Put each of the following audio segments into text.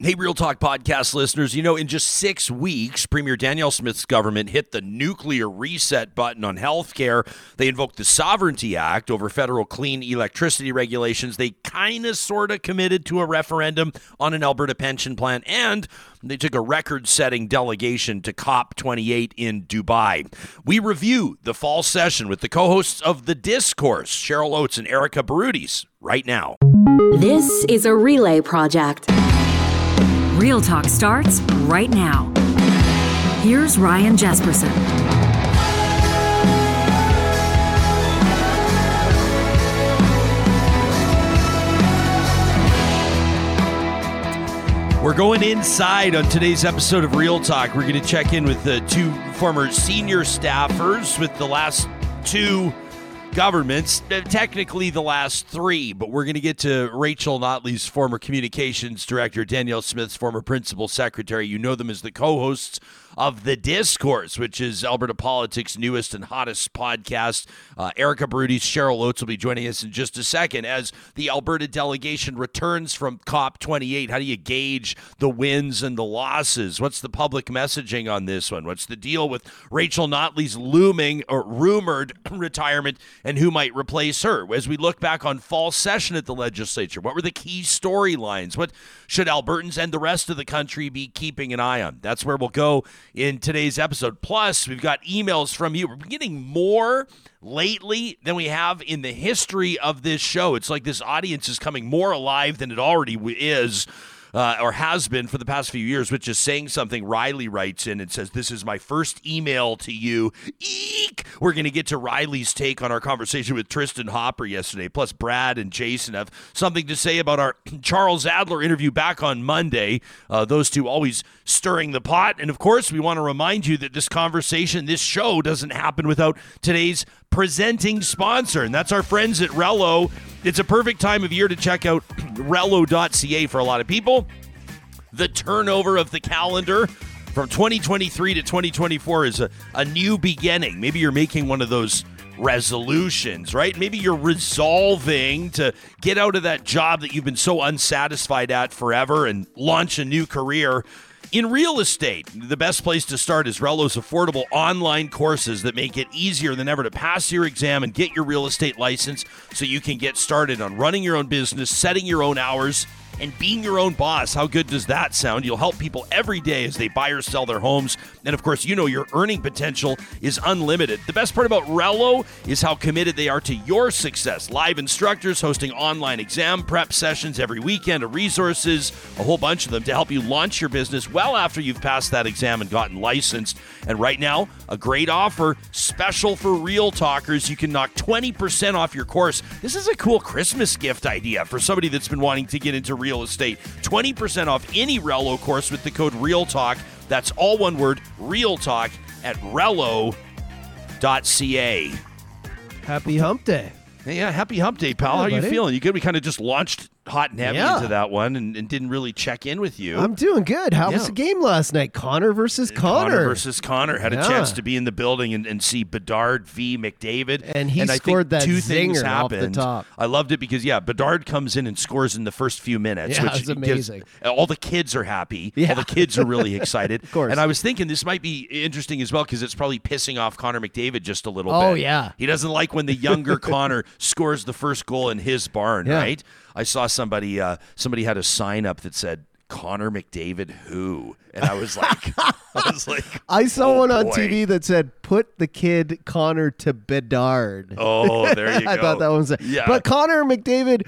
Hey, Real Talk podcast listeners. You know, in just six weeks, Premier Danielle Smith's government hit the nuclear reset button on healthcare. They invoked the Sovereignty Act over federal clean electricity regulations. They kind of, sort of committed to a referendum on an Alberta pension plan. And they took a record setting delegation to COP28 in Dubai. We review the fall session with the co hosts of The Discourse, Cheryl Oates and Erika Barootes, right now. This is a relay project. Real Talk starts right now. Here's Ryan Jespersen. We're going inside on today's episode of Real Talk. We're going to check in with the two former senior staffers with the last two governments, uh, technically the last three, but we're going to get to Rachel Notley's former communications director, Danielle Smith's former principal secretary. You know them as the co hosts of The Discourse, which is Alberta Politics' newest and hottest podcast. Uh, Erika Barootes, Cheryl Oates will be joining us in just a second as the Alberta delegation returns from COP28. How do you gauge the wins and the losses? What's the public messaging on this one? What's the deal with Rachel Notley's looming or rumored retirement and who might replace her? As we look back on fall session at the legislature, what were the key storylines? What should Albertans and the rest of the country be keeping an eye on? That's where we'll go in today's episode. Plus, we've got emails from you. We're getting more lately than we have in the history of this show. It's like this audience is coming more alive than it already is uh, or has been for the past few years, which is saying something. Riley writes in and says, This is my first email to you. Eek! We're going to get to Riley's take on our conversation with Tristin Hopper yesterday. Plus, Brad and Jason have something to say about our Charles Adler interview back on Monday. Uh, those two always stirring the pot. And of course, we want to remind you that this conversation, this show doesn't happen without today's presenting sponsor, and that's our friends at Relo. It's a perfect time of year to check out Relo.ca for a lot of people. The turnover of the calendar from 2023 to 2024 is a, a new beginning. Maybe you're making one of those resolutions, right? Maybe you're resolving to get out of that job that you've been so unsatisfied at forever and launch a new career. In real estate, the best place to start is Relo's affordable online courses that make it easier than ever to pass your exam and get your real estate license so you can get started on running your own business, setting your own hours, and being your own boss. How good does that sound? You'll help people every day as they buy or sell their homes. And of course, you know your earning potential is unlimited. The best part about Relo is how committed they are to your success. Live instructors hosting online exam prep sessions every weekend, resources, a whole bunch of them to help you launch your business well after you've passed that exam and gotten licensed. And right now, a great offer special for real talkers. You can knock 20% off your course. This is a cool Christmas gift idea for somebody that's been wanting to get into real real estate. 20% off any Relo course with the code REALTALK. That's all one word, Real Talk, at Relo.ca. Happy hump day. Yeah, happy hump day, pal. Yeah, How are you feeling? You good? We kind of just launched hot and heavy Yeah. into that one and, and didn't really check in with you. I'm doing good. How was the game last night? Connor versus Connor. versus Connor had a chance to be in the building and, and see Bedard v. McDavid, And he I think scored that two things zinger off the happened. top. I loved it because yeah, Bedard comes in and scores in the first few minutes, Yeah, which gives- amazing. all the kids are happy. Yeah. All the kids are really excited. of course. And I was thinking this might be interesting as well because it's probably pissing off Connor McDavid just a little Oh, bit. Oh, yeah. he doesn't like when the younger Connor scores the first goal in his barn, Yeah. right? I saw somebody uh, somebody had a sign up that said. Connor McDavid, who? And I was like, I was like, I saw oh, one on boy. TV that said, "Put the kid Connor to Bedard." Oh, there you go. I thought that was it. Yeah. But Connor McDavid,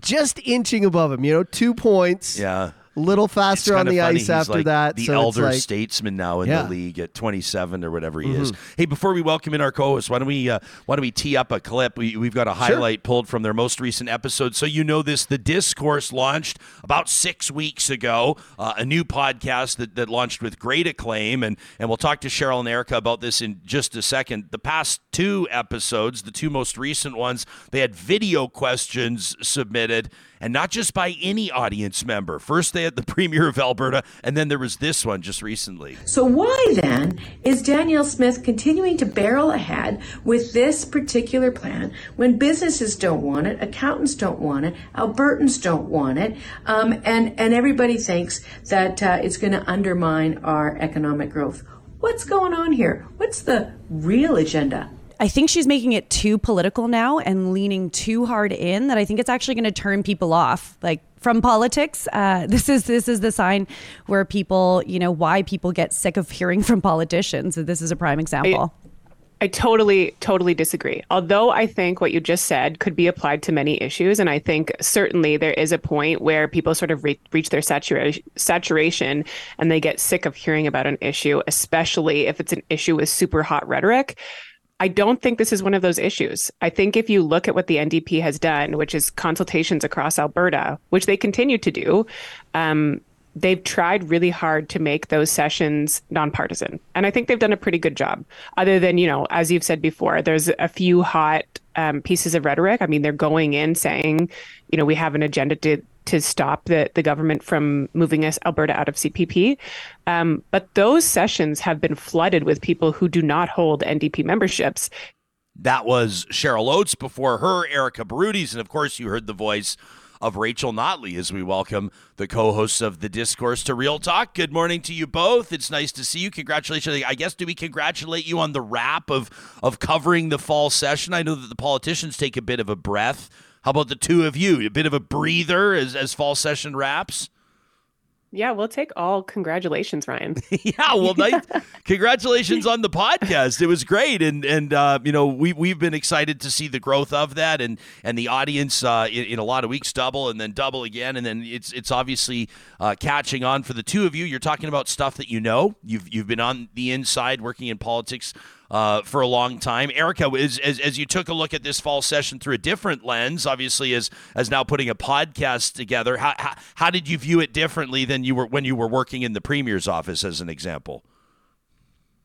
just inching above him. You know, two points. Yeah. A little faster on the funny. ice He's after like that. The so elder like, statesman now in Yeah. Mm-hmm. the league at 27 or whatever he is. Hey, before we welcome in our co-host, why don't we uh, why don't we tee up a clip? We, we've got a highlight pulled from their most recent episode, so you know this. The discourse launched about six weeks ago, uh, a new podcast that, that launched with great acclaim, and and we'll talk to Cheryl and Erika about this in just a second. The past two episodes, the two most recent ones, they had video questions submitted. And not just by any audience member. First, they the Premier of Alberta, and then there was this one just recently. So, why then is Danielle Smith continuing to barrel ahead with this particular plan when businesses don't want it, accountants don't want it, Albertans don't want it, um, and, and everybody thinks that uh, it's going to undermine our economic growth? What's going on here? What's the real agenda? I think she's making it too political now and leaning too hard in that I think it's actually going to turn people off. Like from politics, uh, this is this is the sign where people, you know, why people get sick of hearing from politicians. This is a prime example. I, I totally, totally disagree. Although I think what you just said could be applied to many issues, and I think certainly there is a point where people sort of re- reach their saturation, saturation, and they get sick of hearing about an issue, especially if it's an issue with super hot rhetoric. I don't think this is one of those issues. I think if you look at what the NDP has done, which is consultations across Alberta, which they continue to do, um, they've tried really hard to make those sessions nonpartisan. And I think they've done a pretty good job. Other than, you know, as you've said before, there's a few hot um, pieces of rhetoric. I mean, they're going in saying, you know, we have an agenda to to stop the, the government from moving us Alberta out of CPP. Um, but those sessions have been flooded with people who do not hold NDP memberships. That was Cheryl Oates before her, Erika Barootes, and of course you heard the voice of Rachel Notley as we welcome the co-hosts of the discourse to Real Talk. Good morning to you both. It's nice to see you. Congratulations. I guess do we congratulate you on the wrap of of covering the fall session? I know that the politicians take a bit of a breath how about the two of you? A bit of a breather as, as fall session wraps? Yeah, we'll take all congratulations, Ryan. yeah, well, nice. congratulations on the podcast. It was great, and and uh, you know we we've been excited to see the growth of that, and and the audience uh, in, in, a lot of weeks double, and then double again, and then it's it's obviously uh, catching on for the two of you. You're talking about stuff that you know. You've you've been on the inside working in politics uh, for a long time. Erika, as, as, as you took a look at this fall session through a different lens, obviously as as now putting a podcast together, how, how, how did you view it differently than you were when you were working in the premier's office, as an example?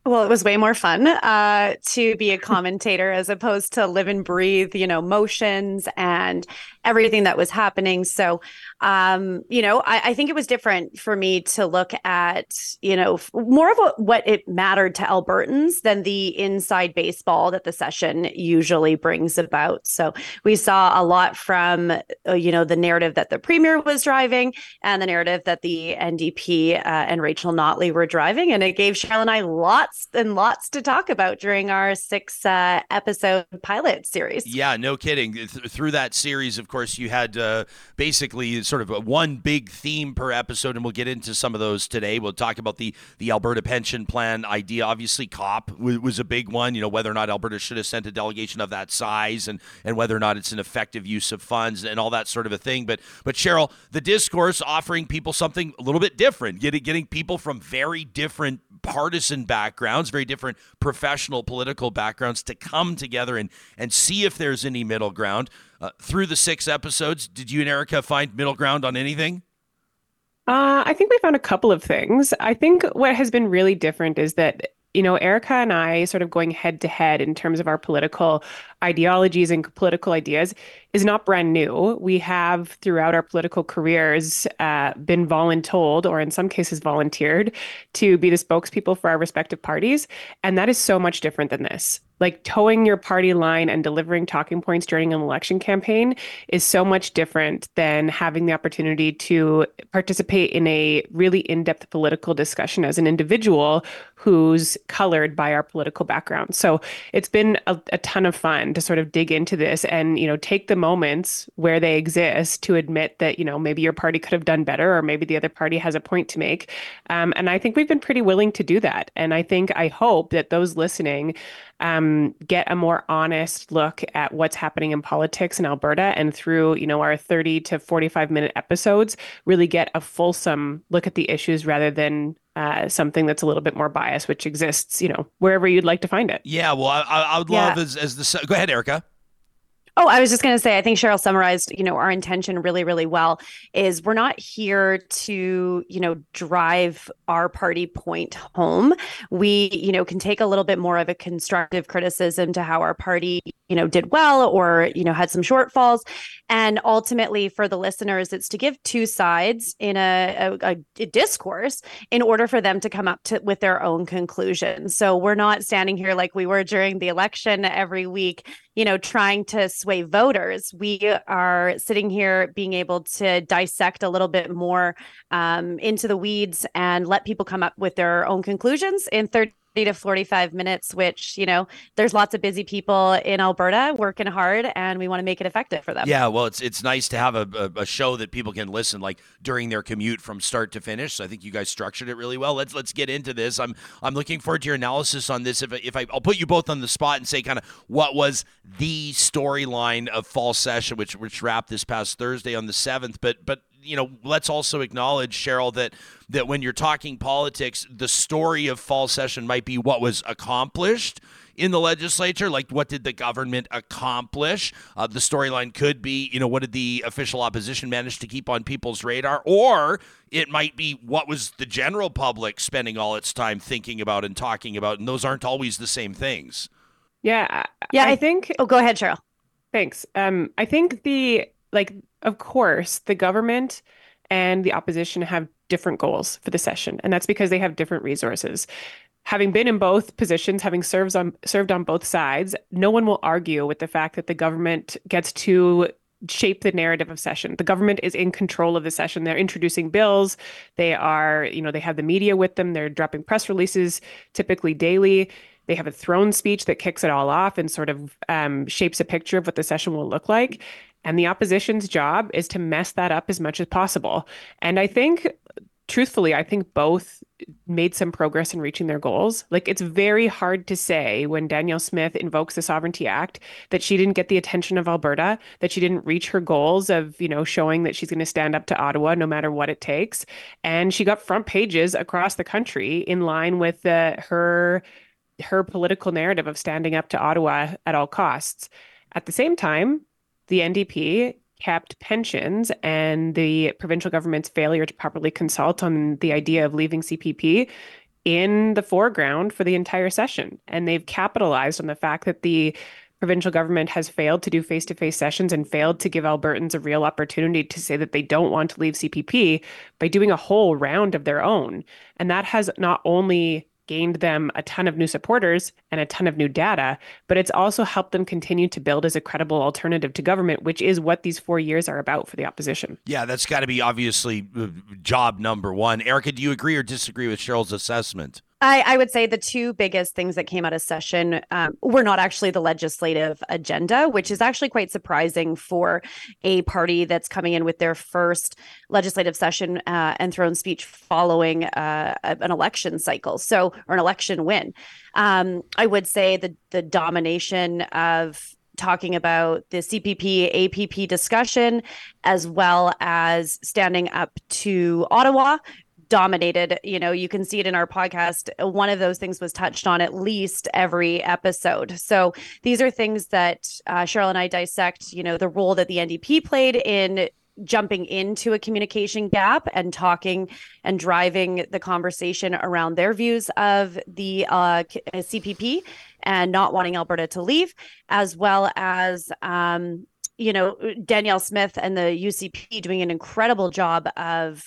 Well, it was way more fun uh, to be a commentator as opposed to live and breathe, you know, motions and everything that was happening. So, um, you know, I, I, think it was different for me to look at, you know, more of a, what it mattered to Albertans than the inside baseball that the session usually brings about. So we saw a lot from, uh, you know, the narrative that the premier was driving and the narrative that the NDP uh, and Rachel Notley were driving. And it gave Cheryl and I lots and lots to talk about during our six uh, episode pilot series. Yeah, no kidding. Th- through that series, of course, you had uh, basically sort of one big theme per episode, and we'll get into some of those today. We'll talk about the the Alberta pension plan idea. Obviously, COP w- was a big one. You know whether or not Alberta should have sent a delegation of that size, and and whether or not it's an effective use of funds and all that sort of a thing. But but Cheryl, the discourse offering people something a little bit different, getting getting people from very different partisan backgrounds, very different professional political backgrounds to come together and and see if there's any middle ground. Uh, through the six episodes, did you and Erika find middle ground on anything? Uh, I think we found a couple of things. I think what has been really different is that you know, Erica and I sort of going head to head in terms of our political ideologies and political ideas is not brand new. We have throughout our political careers uh, been voluntold, or in some cases volunteered, to be the spokespeople for our respective parties. And that is so much different than this like toeing your party line and delivering talking points during an election campaign is so much different than having the opportunity to participate in a really in-depth political discussion as an individual who's colored by our political background. So it's been a, a ton of fun to sort of dig into this and you know take the moments where they exist to admit that you know maybe your party could have done better or maybe the other party has a point to make. Um, and I think we've been pretty willing to do that. And I think I hope that those listening um, get a more honest look at what's happening in politics in Alberta and through, you know, our 30 to 45 minute episodes, really get a fulsome look at the issues rather than uh, something that's a little bit more biased, which exists, you know, wherever you'd like to find it. Yeah, well, I, I would love yeah. as, as the go ahead, Erika. Oh, I was just going to say, I think Cheryl summarized, you know, our intention really, really well. Is we're not here to, you know, drive our party point home. We, you know, can take a little bit more of a constructive criticism to how our party, you know, did well or, you know, had some shortfalls. And ultimately, for the listeners, it's to give two sides in a, a, a discourse in order for them to come up to with their own conclusions. So we're not standing here like we were during the election every week you know, trying to sway voters. We are sitting here being able to dissect a little bit more um, into the weeds and let people come up with their own conclusions in 30 to 45 minutes, which, you know, there's lots of busy people in Alberta working hard and we want to make it effective for them. Yeah, well, it's it's nice to have a, a, a, show that people can listen like during their commute from start to finish. So I think you guys structured it really well. Let's let's get into this. I'm I'm looking forward to your analysis on this. If if I, I'll put you both on the spot and say kind of what was the storyline of fall session, which which wrapped this past Thursday on the seventh. But but you know, let's also acknowledge, Cheryl, that that when you're talking politics, the story of fall session might be what was accomplished in the legislature. Like, what did the government accomplish? Uh, the storyline could be, you know, what did the official opposition manage to keep on people's radar? Or it might be what was the general public spending all its time thinking about and talking about. And those aren't always the same things. Yeah. Yeah. I, I think. Oh, go ahead, Cheryl. Thanks. Um, I think the like of course the government and the opposition have different goals for the session and that's because they have different resources. Having been in both positions having served on served on both sides no one will argue with the fact that the government gets to shape the narrative of session. The government is in control of the session. They're introducing bills. They are you know they have the media with them. They're dropping press releases typically daily. They have a throne speech that kicks it all off and sort of um, shapes a picture of what the session will look like. And the opposition's job is to mess that up as much as possible. And I think, truthfully, I think both made some progress in reaching their goals. Like it's very hard to say when Danielle Smith invokes the Sovereignty Act that she didn't get the attention of Alberta, that she didn't reach her goals of, you know, showing that she's going to stand up to Ottawa no matter what it takes. And she got front pages across the country in line with uh, her her political narrative of standing up to Ottawa at all costs. At the same time, the NDP capped pensions and the provincial government's failure to properly consult on the idea of leaving CPP in the foreground for the entire session. And they've capitalized on the fact that the provincial government has failed to do face to face sessions and failed to give Albertans a real opportunity to say that they don't want to leave CPP by doing a whole round of their own. And that has not only gained them a ton of new supporters and a ton of new data, but it's also helped them continue to build as a credible alternative to government, which is what these four years are about for the opposition. Yeah, that's got to be obviously uh, job number one. Erika, do you agree or disagree with Cheryl's assessment? I, I, would say the two biggest things that came out of session um, were not actually the legislative agenda, which is actually quite surprising for a party that's coming in with their first legislative session uh, and throne speech following uh, an election cycle, so or an election win. Um, I would say the the domination of talking about the CPP APP discussion, as well as standing up to Ottawa, dominated. You know, you can see it in our podcast. One of those things was touched on at least every episode. So these are things that uh, Cheryl and I dissect, you know, the role that the NDP played in jumping into a communication gap and talking and driving the conversation around their views of the uh, CPP and not wanting Alberta to leave, as well as um, you know Danielle Smith and the UCP doing an incredible job of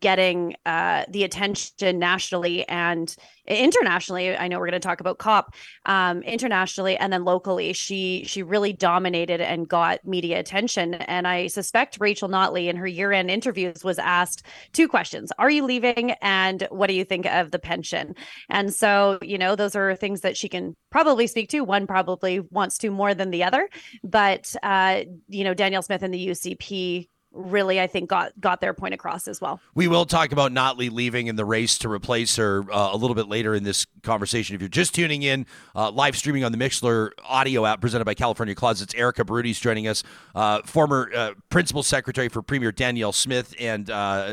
getting uh, the attention nationally and internationally. I know we're going to talk about COP um, internationally and then locally. She she really dominated and got media attention. And I suspect Rachel Notley in her year end interviews was asked two questions: Are you leaving? And what do you think of the pension? And so you know those are things that she can probably speak to. One probably wants to more than the other, but uh, you know Danielle Smith and the UCP really I think got got their point across as well. We will talk about Notley leaving in the race to replace her uh, a little bit later in this conversation. If you're just tuning in, uh, live streaming on the Mixlr audio app presented by California Closets, Erika Barootes joining us, uh, former uh, principal secretary for Premier Danielle Smith and uh,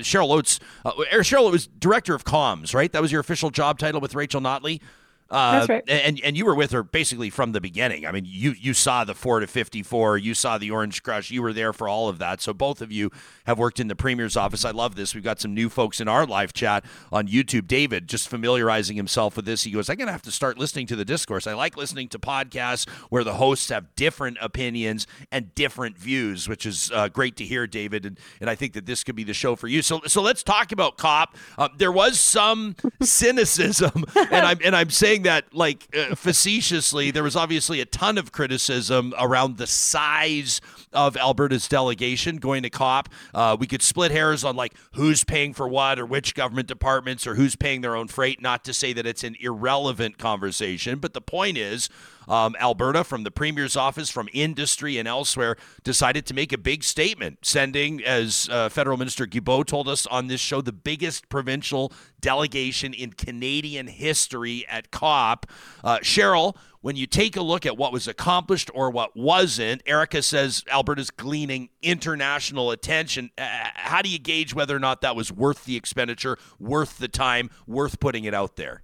Cheryl Oates. Uh, Cheryl was director of comms, right? That was your official job title with Rachel Notley. Uh, That's right. And and you were with her basically from the beginning. I mean, you you saw the four to fifty four, you saw the Orange Crush, you were there for all of that. So both of you have worked in the premier's office. I love this. We've got some new folks in our live chat on YouTube. David just familiarizing himself with this. He goes, "I'm gonna have to start listening to the discourse. I like listening to podcasts where the hosts have different opinions and different views, which is uh, great to hear, David. And and I think that this could be the show for you. So so let's talk about COP. Uh, there was some cynicism, and I'm and I'm saying that like uh, facetiously. There was obviously a ton of criticism around the size of Alberta's delegation going to COP. Uh, we could split hairs on like who's paying for what or which government departments or who's paying their own freight. Not to say that it's an irrelevant conversation, but the point is. Um, Alberta, from the Premier's office, from industry and elsewhere, decided to make a big statement, sending, as uh, Federal Minister Guilbeault told us on this show, the biggest provincial delegation in Canadian history at COP. Uh, Cheryl, when you take a look at what was accomplished or what wasn't, Erika says Alberta's gleaning international attention. Uh, how do you gauge whether or not that was worth the expenditure, worth the time, worth putting it out there?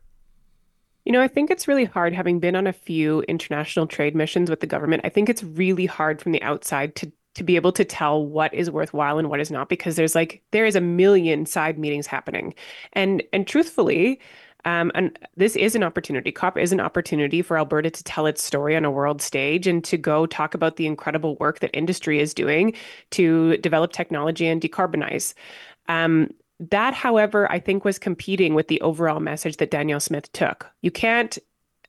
You know, I think it's really hard having been on a few international trade missions with the government. I think it's really hard from the outside to to be able to tell what is worthwhile and what is not because there's like there is a million side meetings happening. And and truthfully, um, and this is an opportunity. COP is an opportunity for Alberta to tell its story on a world stage and to go talk about the incredible work that industry is doing to develop technology and decarbonize. Um, that, however, I think was competing with the overall message that Danielle Smith took. You can't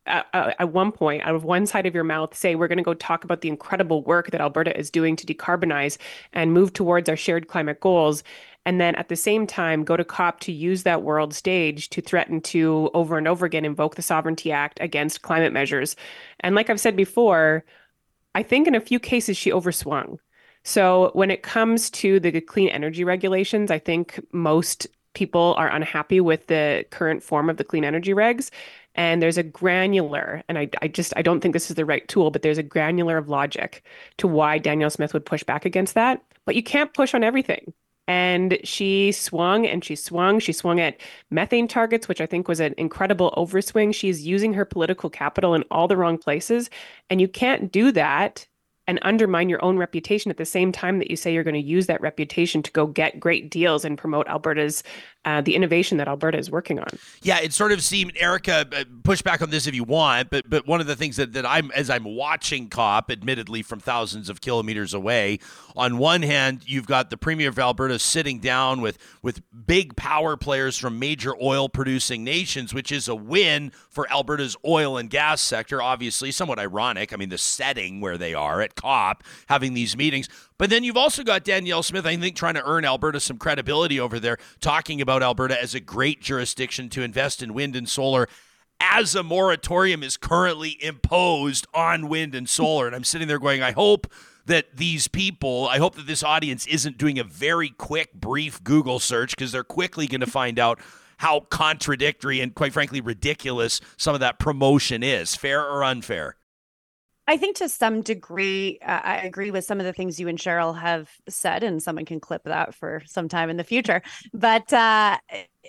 at one point, out of one side of your mouth, say we're going to go talk about the incredible work that Alberta is doing to decarbonize and move towards our shared climate goals, and then at the same time go to COP to use that world stage to threaten to over and over again invoke the Sovereignty Act against climate measures. And like I've said before, I think in a few cases she overswung. So when it comes to the clean energy regulations, I think most people are unhappy with the current form of the clean energy regs. And there's a granular, and I, I just I don't think this is the right tool, but there's a granular of logic to why Danielle Smith would push back against that. But you can't push on everything. And she swung and she swung. She swung at methane targets, which I think was an incredible overswing. She's using her political capital in all the wrong places. And you can't do that and undermine your own reputation at the same time that you say you're going to use that reputation to go get great deals and promote Alberta's uh, the innovation that Alberta is working on. Yeah, it sort of seemed Erika uh, push back on this if you want, but but one of the things that, that I'm as I'm watching COP, admittedly from thousands of kilometers away, on one hand you've got the Premier of Alberta sitting down with with big power players from major oil producing nations, which is a win for Alberta's oil and gas sector. Obviously, somewhat ironic. I mean, the setting where they are at COP having these meetings. But then you've also got Danielle Smith, I think, trying to earn Alberta some credibility over there, talking about Alberta as a great jurisdiction to invest in wind and solar as a moratorium is currently imposed on wind and solar. And I'm sitting there going, I hope that these people, I hope that this audience isn't doing a very quick, brief Google search because they're quickly going to find out how contradictory and, quite frankly, ridiculous some of that promotion is. Fair or unfair? I think to some degree, uh, I agree with some of the things you and Cheryl have said, and someone can clip that for some time in the future. But uh,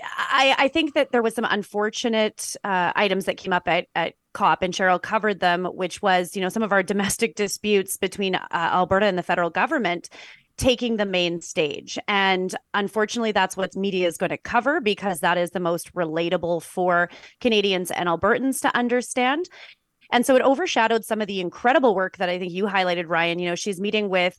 I, I, think that there was some unfortunate uh, items that came up at, at COP, and Cheryl covered them, which was, you know, some of our domestic disputes between uh, Alberta and the federal government taking the main stage. And unfortunately, that's what media is going to cover because that is the most relatable for Canadians and Albertans to understand. And so it overshadowed some of the incredible work that I think you highlighted, Ryan. You know, she's meeting with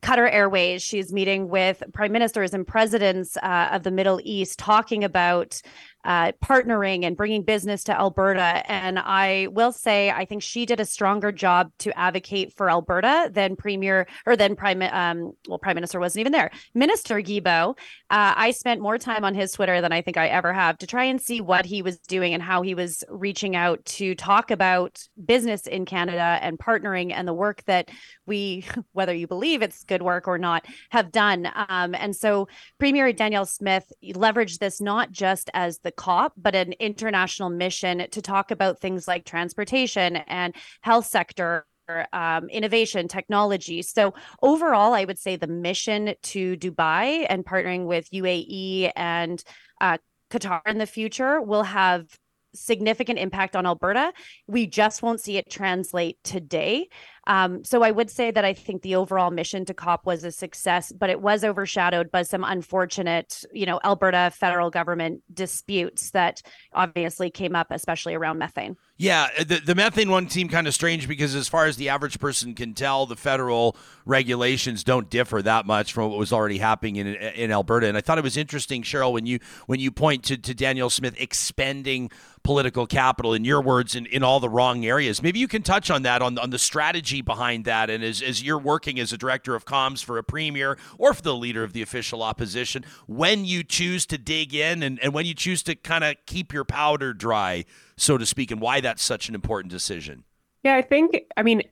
Qatar Airways. She's meeting with prime ministers and presidents uh, of the Middle East, talking about uh, partnering and bringing business to Alberta. And I will say, I think she did a stronger job to advocate for Alberta than Premier or than Prime. Um, well, Prime Minister wasn't even there. Minister Guilbeault. Uh, I spent more time on his Twitter than I think I ever have to try and see what he was doing and how he was reaching out to talk about business in Canada and partnering and the work that we, whether you believe it's good work or not, have done. Um, and so Premier Danielle Smith leveraged this not just as the COP, but an international mission to talk about things like transportation and health sector um, innovation, technology. So overall, I would say the mission to Dubai and partnering with UAE and uh, Qatar in the future will have significant impact on Alberta. We just won't see it translate today. Um, so I would say that I think the overall mission to COP was a success, but it was overshadowed by some unfortunate, you know, Alberta federal government disputes that obviously came up, especially around methane. Yeah, the, the methane one seemed kind of strange because, as far as the average person can tell, the federal regulations don't differ that much from what was already happening in in Alberta. And I thought it was interesting, Cheryl, when you when you point to, to Danielle Smith expending political capital, in your words, in, in all the wrong areas. Maybe you can touch on that, on on the strategy behind that, and as as you're working as a director of comms for a premier or for the leader of the official opposition, when you choose to dig in and, and when you choose to kind of keep your powder dry so to speak, and why that's such an important decision. Yeah, I think, I mean,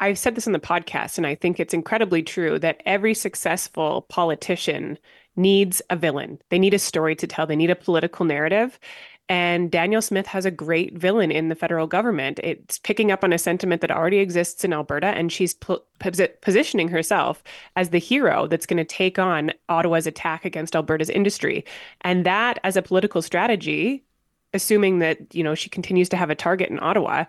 I've said this in the podcast, and I think it's incredibly true that every successful politician needs a villain. They need a story to tell, they need a political narrative. And Danielle Smith has a great villain in the federal government. It's picking up on a sentiment that already exists in Alberta, and she's po- positioning herself as the hero that's going to take on Ottawa's attack against Alberta's industry. And that, as a political strategy, assuming that you know she continues to have a target in Ottawa,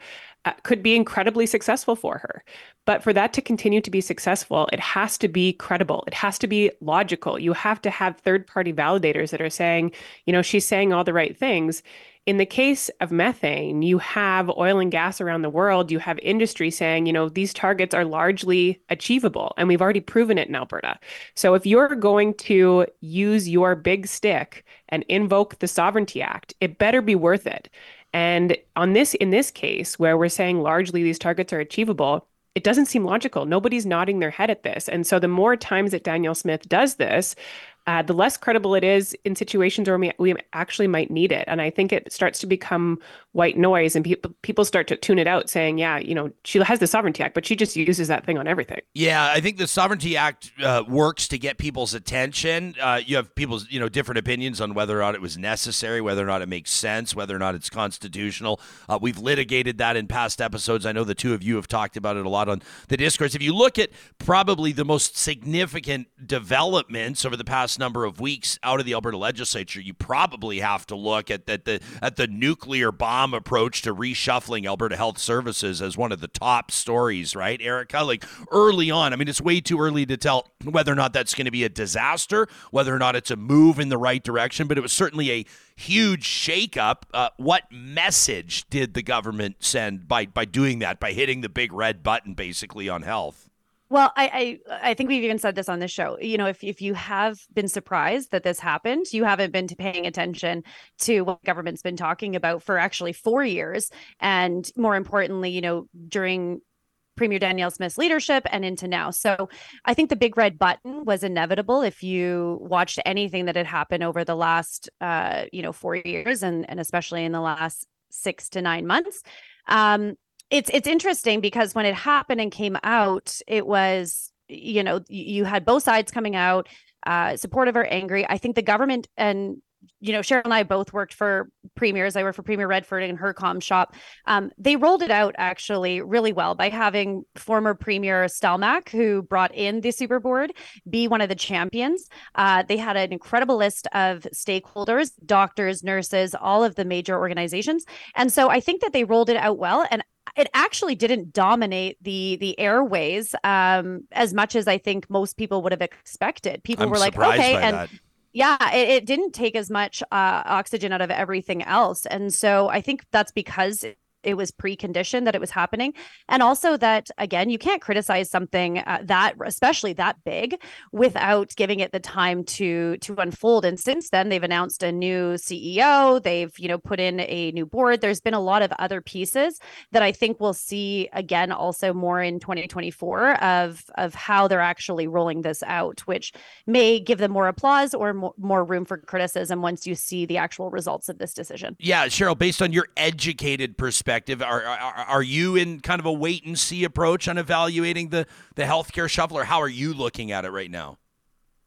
uh, could be incredibly successful for her. But for that to continue to be successful, it has to be credible. It has to be logical. You have to have third party validators that are saying, you know, she's saying all the right things. In the case of methane, you have oil and gas around the world, you have industry saying, you know, these targets are largely achievable, and we've already proven it in Alberta. So if you're going to use your big stick and invoke the Sovereignty Act, it better be worth it. And on this in this case where we're saying largely these targets are achievable, it doesn't seem logical. Nobody's nodding their head at this. And so the more times that Danielle Smith does this, uh, the less credible it is in situations where we, we actually might need it. And I think it starts to become white noise and people people start to tune it out saying, yeah, you know, she has the Sovereignty Act, but she just uses that thing on everything. Yeah, I think the Sovereignty Act uh, works to get people's attention. Uh, you have people's, you know, different opinions on whether or not it was necessary, whether or not it makes sense, whether or not it's constitutional. Uh, we've litigated that in past episodes. I know the two of you have talked about it a lot on the discourse. If you look at probably the most significant developments over the past last number of weeks out of the Alberta legislature, you probably have to look at, at the at the nuclear bomb approach to reshuffling Alberta Health Services as one of the top stories, right, Erika? Like early on, I mean, it's way too early to tell whether or not that's going to be a disaster, whether or not it's a move in the right direction, but it was certainly a huge shakeup. Uh, what message did the government send by by doing that, by hitting the big red button, basically on health? Well, I, I, I think we've even said this on this show. You know, if if you have been surprised that this happened, you haven't been paying attention to what government's been talking about for actually four years, and more importantly, you know, during Premier Danielle Smith's leadership and into now. So I think the big red button was inevitable if you watched anything that had happened over the last, uh, you know, four years and and especially in the last six to nine months. Um, it's it's interesting because when it happened and came out, it was you know you had both sides coming out uh, supportive or angry. I think the government and you know, Cheryl and I both worked for premiers. I worked for Premier Redford in her com shop. Um, they rolled it out actually really well by having former Premier Stelmach, who brought in the Super Board, be one of the champions. Uh, they had an incredible list of stakeholders, doctors, nurses, all of the major organizations. And so I think that they rolled it out well. And it actually didn't dominate the the airways um, as much as I think most people would have expected. People I'm were like, okay, and that. yeah, it, it, didn't take as much uh, oxygen out of everything else, and so I think that's because it was preconditioned that it was happening. And also that again you can't criticize something uh, that especially that big without giving it the time to to unfold. And since then they've announced a new ceo they've you know put in a new board. There's been a lot of other pieces that i think we'll see again also more in 2024 of of how they're actually rolling this out which may give them more applause or more, more room for criticism once you see the actual results of this decision. Yeah cheryl based on your educated perspective perspective, are, are, are you in kind of a wait and see approach on evaluating the the healthcare shuffle, or how are you looking at it right now?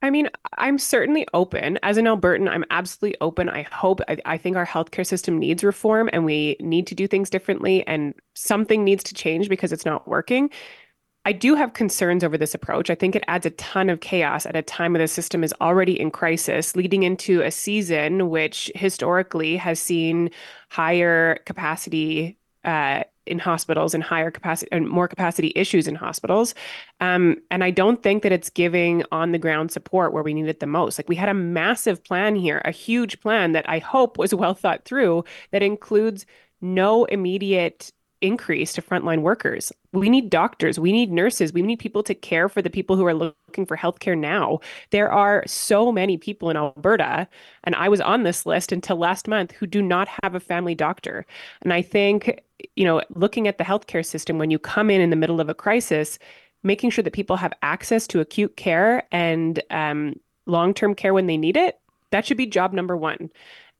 I mean, I'm certainly open. As an Albertan, I'm absolutely open. I hope, I, I, think our healthcare system needs reform and we need to do things differently and something needs to change because it's not working. I do have concerns over this approach. I think it adds a ton of chaos at a time when the system is already in crisis, leading into a season which historically has seen higher capacity uh, in hospitals and higher capacity and more capacity issues in hospitals. Um, and I don't think that it's giving on the ground support where we need it the most. Like we had a massive plan here, a huge plan that I hope was well thought through that includes no immediate increase to frontline workers. We need doctors, we need nurses, we need people to care for the people who are looking for healthcare now. There are so many people in Alberta, and I was on this list until last month, who do not have a family doctor. And I think, you know, looking at the healthcare system, when you come in in the middle of a crisis, making sure that people have access to acute care and um, long term care when they need it, that should be job number one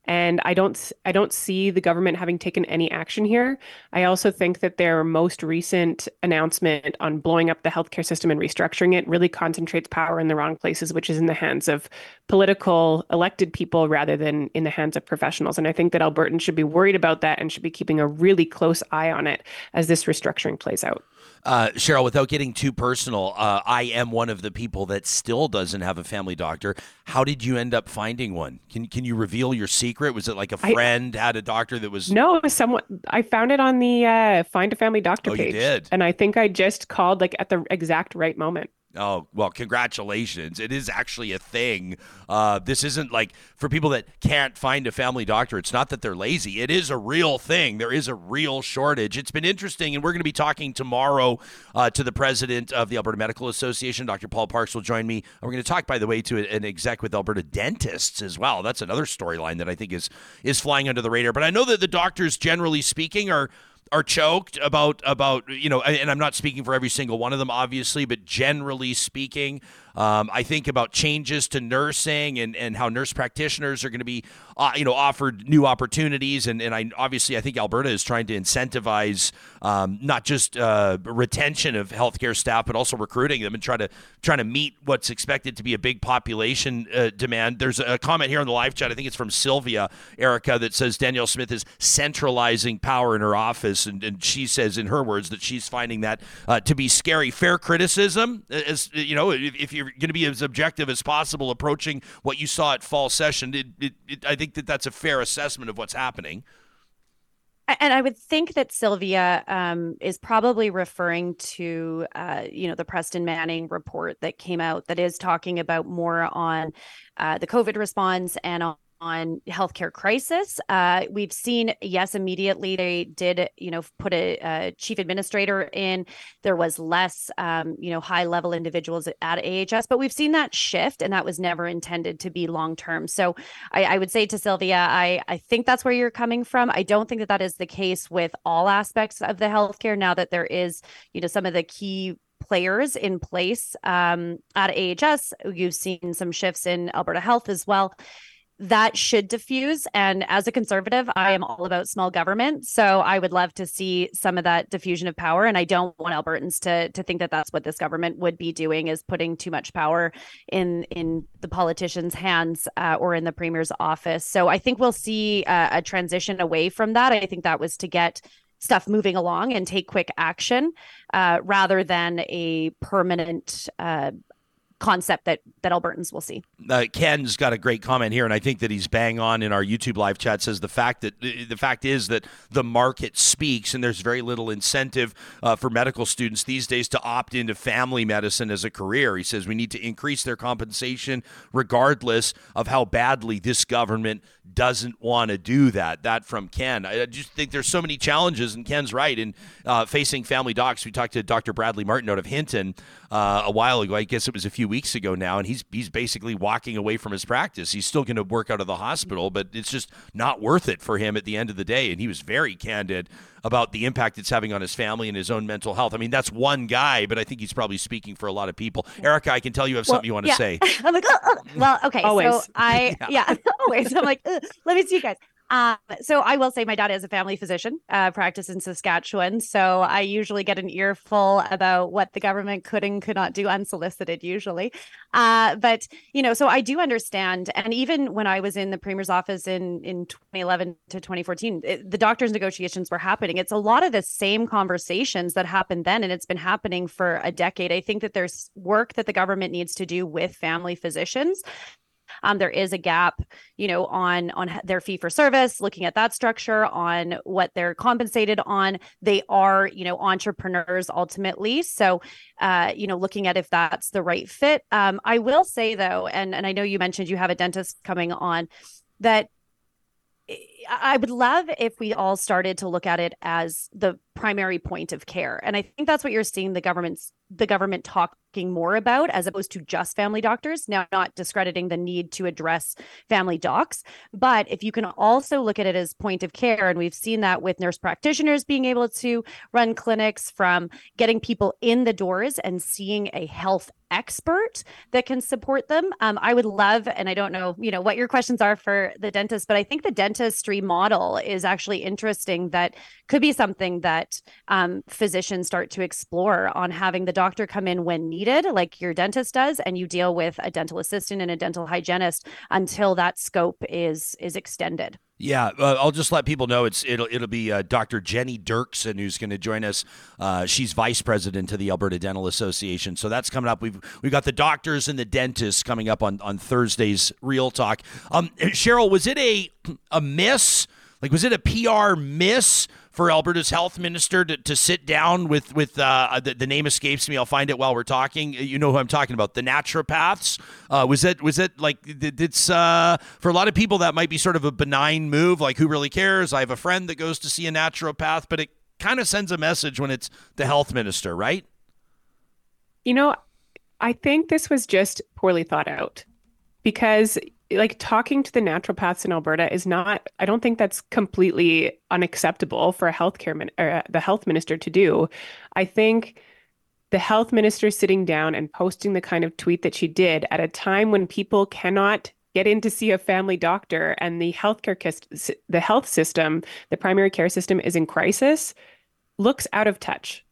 and I don't I don't see the government having taken any action here. I also think that their most recent announcement on blowing up the healthcare system and restructuring it really concentrates power in the wrong places, which is in the hands of political elected people rather than in the hands of professionals. And I think that Albertans should be worried about that and should be keeping a really close eye on it as this restructuring plays out. Uh, Cheryl, without getting too personal, uh, I am one of the people that still doesn't have a family doctor. How did you end up finding one? Can Can you reveal your secret? Was it like a friend I, had a doctor that was? No, it was someone. I found it on the uh, Find a Family Doctor oh, page. You did, and I think I just called like at the exact right moment. Oh, well, congratulations. It is actually a thing. Uh, this isn't like for people that can't find a family doctor. It's not that they're lazy. It is a real thing. There is a real shortage. It's been interesting, and we're going to be talking tomorrow uh, to the president of the Alberta Medical Association. Dr. Paul Parks will join me. We're going to talk, by the way, to an exec with Alberta dentists as well. That's another storyline that I think is is flying under the radar. But I know that the doctors, generally speaking, are are choked about about you know and I'm not speaking for every single one of them obviously but generally speaking um, I think about changes to nursing and, and how nurse practitioners are going to be, uh, you know, offered new opportunities. And, and I obviously I think Alberta is trying to incentivize um, not just uh, retention of healthcare staff, but also recruiting them and try to trying to meet what's expected to be a big population uh, demand. There's a comment here on the live chat. I think it's from Sylvia Erika that says Danielle Smith is centralizing power in her office, and, and she says in her words that she's finding that uh, to be scary. Fair criticism, as you know, if, if you you're going to be as objective as possible approaching what you saw at fall session. It, it, it, I think that that's a fair assessment of what's happening. And I would think that Sylvia um, is probably referring to, uh, you know, the Preston Manning report that came out that is talking about more on uh, the COVID response and on on healthcare crisis. Uh, we've seen, yes, immediately they did, you know, put a, a chief administrator in. There was less, um, you know, high level individuals at AHS, but we've seen that shift, and that was never intended to be long term. So I, I would say to Sylvia, I I think that's where you're coming from. I don't think that that is the case with all aspects of the healthcare. Now that there is, you know, some of the key players in place um, at AHS. You've seen some shifts in Alberta Health as well that should diffuse. And as a conservative, I am all about small government. So I would love to see some of that diffusion of power. And I don't want Albertans to to think that that's what this government would be doing is putting too much power in in the politicians' hands uh, or in the premier's office. So I think we'll see a transition away from that. I think that was to get stuff moving along and take quick action uh, rather than a permanent uh, concept that that Albertans will see. Uh, Ken's got a great comment here, and I think that he's bang on in our YouTube live chat. Says the fact that the fact is that the market speaks, and there's very little incentive uh, for medical students these days to opt into family medicine as a career. He says we need to increase their compensation regardless of how badly this government doesn't want to do that. That from Ken. I just think there's so many challenges, and Ken's right in uh, facing family docs. We talked to Dr. Bradley Martin out of Hinton uh, a while ago. I guess it was a few weeks ago now, and he's he's basically walking away from his practice. He's still going to work out of the hospital, but it's just not worth it for him at the end of the day. And he was very candid about the impact it's having on his family and his own mental health. I mean, that's one guy, but I think he's probably speaking for a lot of people. Erika, I can tell you have well, something you want yeah. to say. I'm like, oh, oh. well, okay. Always. So I, yeah, yeah always. I'm like, let me see you guys. Um, so I will say my dad is a family physician, uh, practice in Saskatchewan. So I usually get an earful about what the government could and could not do unsolicited, usually. Uh, but you know, so I do understand. And even when I was in the premier's office in in 2011 to 2014, it, the doctors' negotiations were happening. It's a lot of the same conversations that happened then, and it's been happening for a decade. I think that there's work that the government needs to do with family physicians um, there is a gap, you know, on on their fee for service, looking at that structure, on what they're compensated on. They are, you know, entrepreneurs ultimately. So, uh, you know, looking at if that's the right fit. Um, I will say though, and and I know you mentioned you have a dentist coming on, that I would love if we all started to look at it as the primary point of care. And I think that's what you're seeing the government's the government talking more about as opposed to just family doctors. Now not discrediting the need to address family docs, but if you can also look at it as point of care and we've seen that with nurse practitioners being able to run clinics from getting people in the doors and seeing a health expert that can support them. Um, I would love, and I don't know, you know, what your questions are for the dentist, but I think the dentistry model is actually interesting. That could be something that um, physicians start to explore on having the doctor come in when needed, like your dentist does, and you deal with a dental assistant and a dental hygienist until that scope is is extended. Yeah, uh, I'll just let people know it's it'll it'll be uh, Dr. Jenny Dirksen who's going to join us. Uh, she's vice president of the Alberta Dental Association, so that's coming up. We've we've got the doctors and the dentists coming up on on Thursday's Real Talk. Um, Cheryl, was it a a miss? Like, was it a PR miss for Alberta's health minister to, to sit down with with uh, the, the name escapes me? I'll find it while we're talking. You know who I'm talking about? The naturopaths. Uh, was that was it like it's uh, for a lot of people that might be sort of a benign move? Like, who really cares? I have a friend that goes to see a naturopath, but it kind of sends a message when it's the health minister, right? You know, I think this was just poorly thought out because like talking to the naturopaths in Alberta is not I don't think that's completely unacceptable for a healthcare min- or uh, the health minister to do. I think the health minister sitting down and posting the kind of tweet that she did at a time when people cannot get in to see a family doctor and the healthcare kist- the health system, the primary care system is in crisis looks out of touch.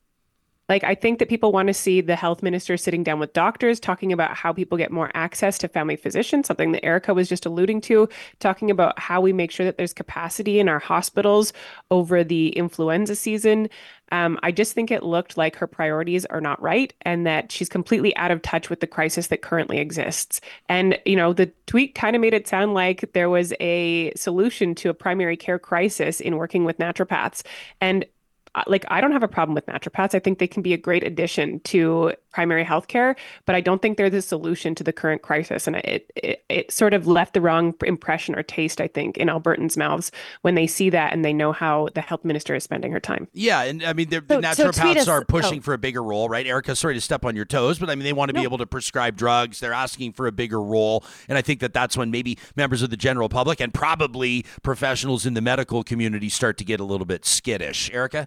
Like, I think that people want to see the health minister sitting down with doctors, talking about how people get more access to family physicians, something that Erika was just alluding to, talking about how we make sure that there's capacity in our hospitals over the influenza season. Um, I just think it looked like her priorities are not right and that she's completely out of touch with the crisis that currently exists. And, you know, the tweet kind of made it sound like there was a solution to a primary care crisis in working with naturopaths. And like I don't have a problem with naturopaths. I think they can be a great addition to primary healthcare, but I don't think they're the solution to the current crisis. And it, it it sort of left the wrong impression or taste, I think, in Albertans' mouths when they see that and they know how the health minister is spending her time. Yeah, and I mean the so, naturopaths so are pushing oh. for a bigger role, right? Erika, sorry to step on your toes, but I mean they want to no. be able to prescribe drugs. They're asking for a bigger role, and I think that that's when maybe members of the general public and probably professionals in the medical community start to get a little bit skittish. Erika.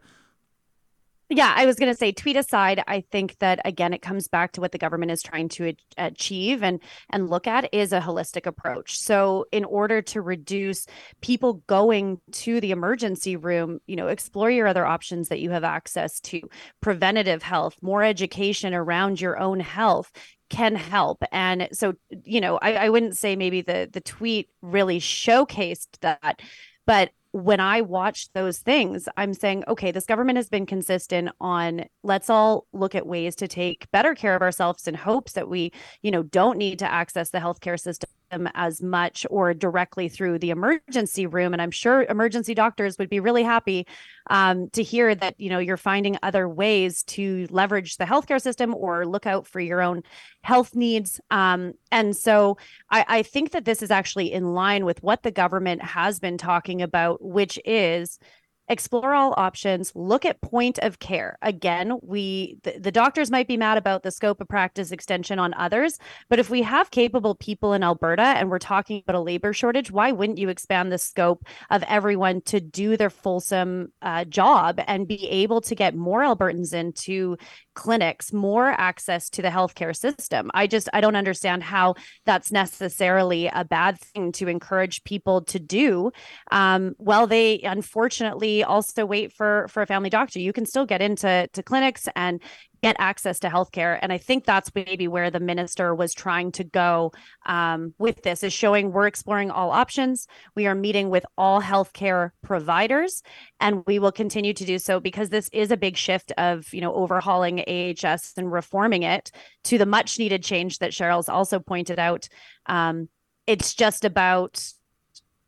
Yeah, I was going to say, tweet aside, I think that again, it comes back to what the government is trying to achieve and and look at is a holistic approach. So, in order to reduce people going to the emergency room, you know, explore your other options that you have access to, preventative health, more education around your own health can help. And so, you know, I, I wouldn't say maybe the the tweet really showcased that, but when I watch those things, I'm saying, okay, this government has been consistent on let's all look at ways to take better care of ourselves in hopes that we, you know, don't need to access the healthcare system as much or directly through the emergency room. And I'm sure emergency doctors would be really happy um, to hear that you know you're finding other ways to leverage the healthcare system or look out for your own health needs. Um, and so I, I think that this is actually in line with what the government has been talking about, which is explore all options look at point of care. Again we the, the, doctors might be mad about the scope of practice extension on others but if we have capable people in alberta and we're talking about a labor shortage why wouldn't you expand the scope of everyone to do their fulsome uh, job and be able to get more albertans in to clinics more access to the healthcare system. I just I don't understand how that's necessarily a bad thing to encourage people to do. Um, well, they unfortunately also wait for for a family doctor. You can still get into to clinics and get access to healthcare. And I think that's maybe where the minister was trying to go um, with this is showing we're exploring all options. We are meeting with all healthcare providers, and we will continue to do so because this is a big shift of you know overhauling AHS and reforming it to the much needed change that Cheryl's also pointed out. Um, it's just about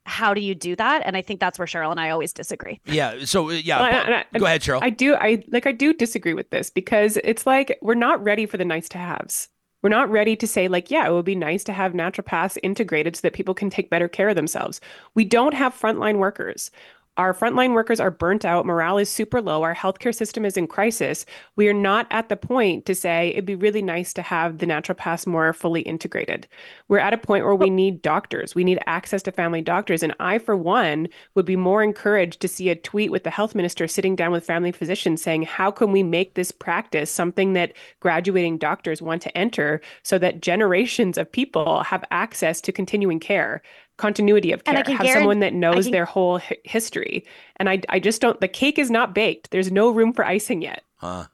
how do you do that? And I think that's where Cheryl and I always disagree. Yeah. So uh, yeah, Well, and I- go ahead, Cheryl. I do I like I do disagree with this because it's like we're not ready for the nice to haves. We're not ready to say like, yeah, it would be nice to have naturopaths integrated so that people can take better care of themselves. We don't have frontline workers. Our frontline workers are burnt out. Morale is super low. Our healthcare system is in crisis. We are not at the point to say it'd be really nice to have the naturopaths more fully integrated. We're at a point where we need doctors. We need access to family doctors. And I, for one, would be more encouraged to see a tweet with the health minister sitting down with family physicians saying, how can we make this practice something that graduating doctors want to enter so that generations of people have access to continuing care? Continuity of And care have someone that knows can- their whole hi- history and I, I just don't the cake is not baked there's no room for icing yet Huh.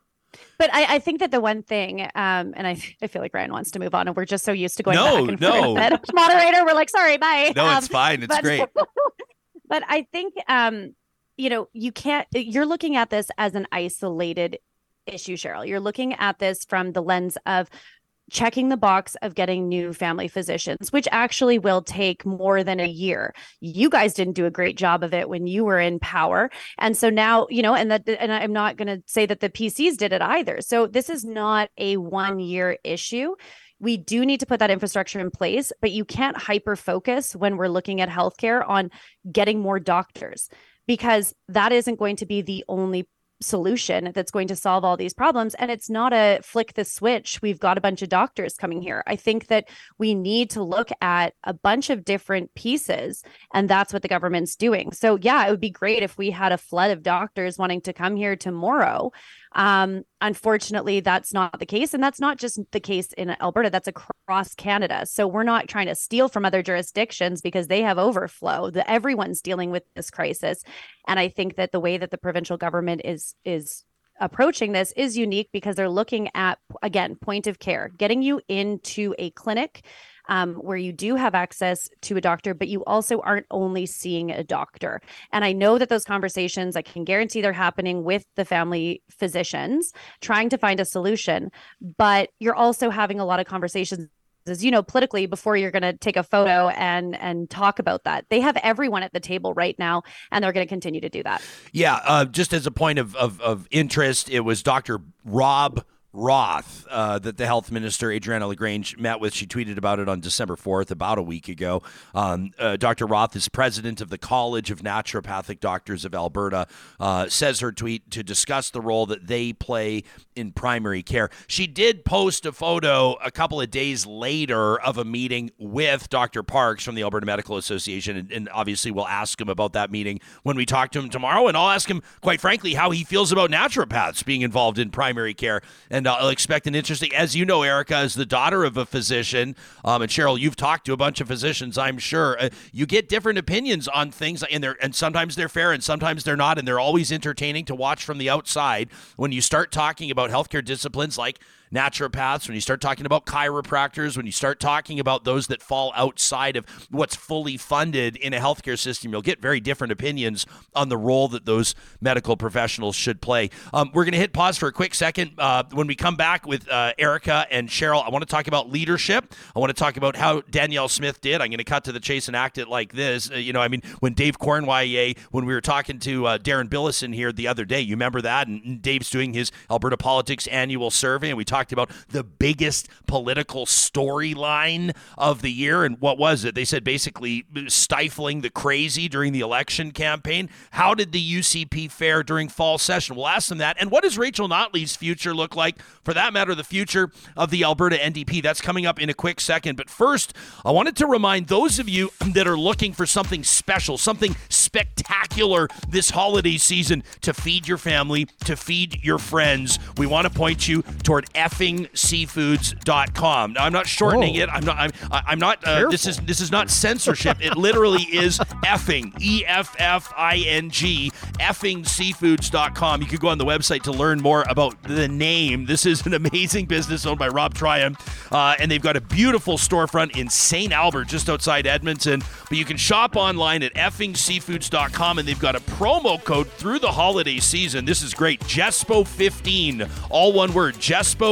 But I, I think that the one thing, um, and I, I feel like Ryan wants to move on, and we're just so used to going No, back and no. forth. But moderator, we're like, sorry, bye. No, Um, it's fine. It's but- great. but I think, um, you know, you can't. You're looking at this as an isolated issue, Cheryl. You're looking at this from the lens of checking the box of getting new family physicians, which actually will take more than a year. You guys didn't do a great job of it when you were in power. And so now, you know, and that and I'm not going to say that the PCs did it either. So this is not a one year issue. We do need to put that infrastructure in place, but you can't hyper focus when we're looking at healthcare on getting more doctors because that isn't going to be the only solution that's going to solve all these problems. And it's not a flick the switch. We've got a bunch of doctors coming here. I think that we need to look at a bunch of different pieces, and that's what the government's doing. So, yeah, it would be great if we had a flood of doctors wanting to come here tomorrow. Um, unfortunately, that's not the case. And that's not just the case in Alberta, that's across Canada. So we're not trying to steal from other jurisdictions because they have overflow. The, everyone's dealing with this crisis. And I think that the way that the provincial government is is approaching this is unique because they're looking at again point of care getting you into a clinic um, where you do have access to a doctor, but you also aren't only seeing a doctor. And I know that those conversations, I can guarantee they're happening with the family physicians, trying to find a solution. But you're also having a lot of conversations as you know politically before you're going to take a photo and and talk about that they have everyone at the table right now and they're going to continue to do that Yeah, uh, just as a point of, of, of interest, it was Dr. Rob Roth uh, that the health minister, Adriana LaGrange, met with. She tweeted about it on December 4th, about a week ago. Um, uh, Dr. Roth is president of the College of Naturopathic Doctors of Alberta, uh, says her tweet to discuss the role that they play in primary care. She did post a photo a couple of days later of a meeting with Dr. Parks from the Alberta Medical Association, and, and obviously we'll ask him about that meeting when we talk to him tomorrow, and I'll ask him, quite frankly, how he feels about naturopaths being involved in primary care, and I'll expect an interesting. As you know, Erika is the daughter of a physician, um, and Cheryl, you've talked to a bunch of physicians, I'm sure. Uh, you get different opinions on things, and they're and sometimes they're fair, and sometimes they're not, and they're always entertaining to watch from the outside. When you start talking about healthcare disciplines like naturopaths, when you start talking about chiropractors, when you start talking about those that fall outside of what's fully funded in a healthcare system, you'll get very different opinions on the role that those medical professionals should play. Um, we're going to hit pause for a quick second. Uh, when we come back with uh, Erika and Cheryl, I want to talk about leadership. I want to talk about how Danielle Smith did. I'm going to cut to the chase and act it like this. Uh, you know, I mean, when Dave Cournoyer, when we were talking to uh, Darren Billison here the other day, you remember that? And Dave's doing his Alberta Politics annual survey, and we talked talked about the biggest political storyline of the year. And what was it? They said basically stifling the crazy during the election campaign. How did the UCP fare during fall session? We'll ask them that. And what does Rachel Notley's future look like? For that matter, the future of the Alberta NDP. That's coming up in a quick second. But first, I wanted to remind those of you that are looking for something special, something spectacular this holiday season to feed your family, to feed your friends. We want to point you toward effingseafoods.com. Now, I'm not shortening Whoa. it. I'm not. I'm, I'm not. Uh, this is this is not censorship. it literally is effing. E F F I N G. Effingseafoods.com. You could go on the website to learn more about the name. This is an amazing business owned by Rob Tryon, uh, and they've got a beautiful storefront in St. Albert, just outside Edmonton. But you can shop online at effingseafoods.com, and they've got a promo code through the holiday season. This is great. Jespo15, all one word.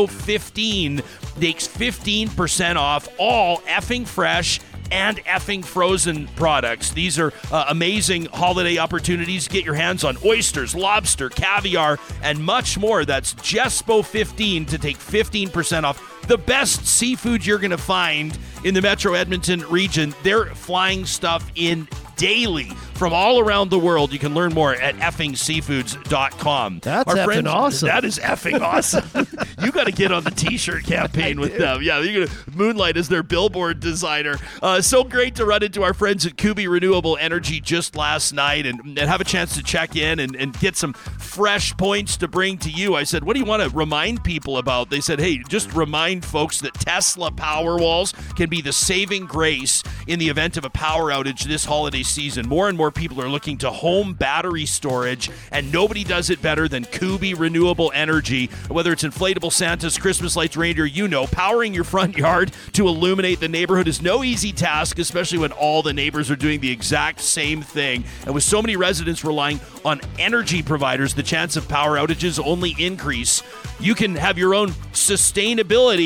Jespo15 takes 15% off all effing fresh and effing frozen products. These are uh, amazing holiday opportunities. Get your hands on oysters, lobster, caviar, and much more. That's Jespo15 to take 15% off the best seafood you're going to find in the Metro Edmonton region. They're flying stuff in daily from all around the world. You can learn more at effingseafoods.com. That's Our effing awesome. That is effing awesome. you got to get on the t-shirt campaign with them. Yeah, you're gonna Moonlight as their billboard designer. Uh, so great to run into our friends at Kuby Renewable Energy just last night and, and have a chance to check in and, and get some fresh points to bring to you. I said, what do you want to remind people about? They said, hey, just remind folks that Tesla Powerwalls can be the saving grace in the event of a power outage this holiday season. More and more people are looking to home battery storage, and nobody does it better than Kuby Renewable Energy. Whether it's inflatable Santas, Christmas lights, reindeer, you know, powering your front yard to illuminate the neighborhood is no easy task, especially when all the neighbors are doing the exact same thing. And with so many residents relying on energy providers, the chance of power outages only increase. You can have your own sustainability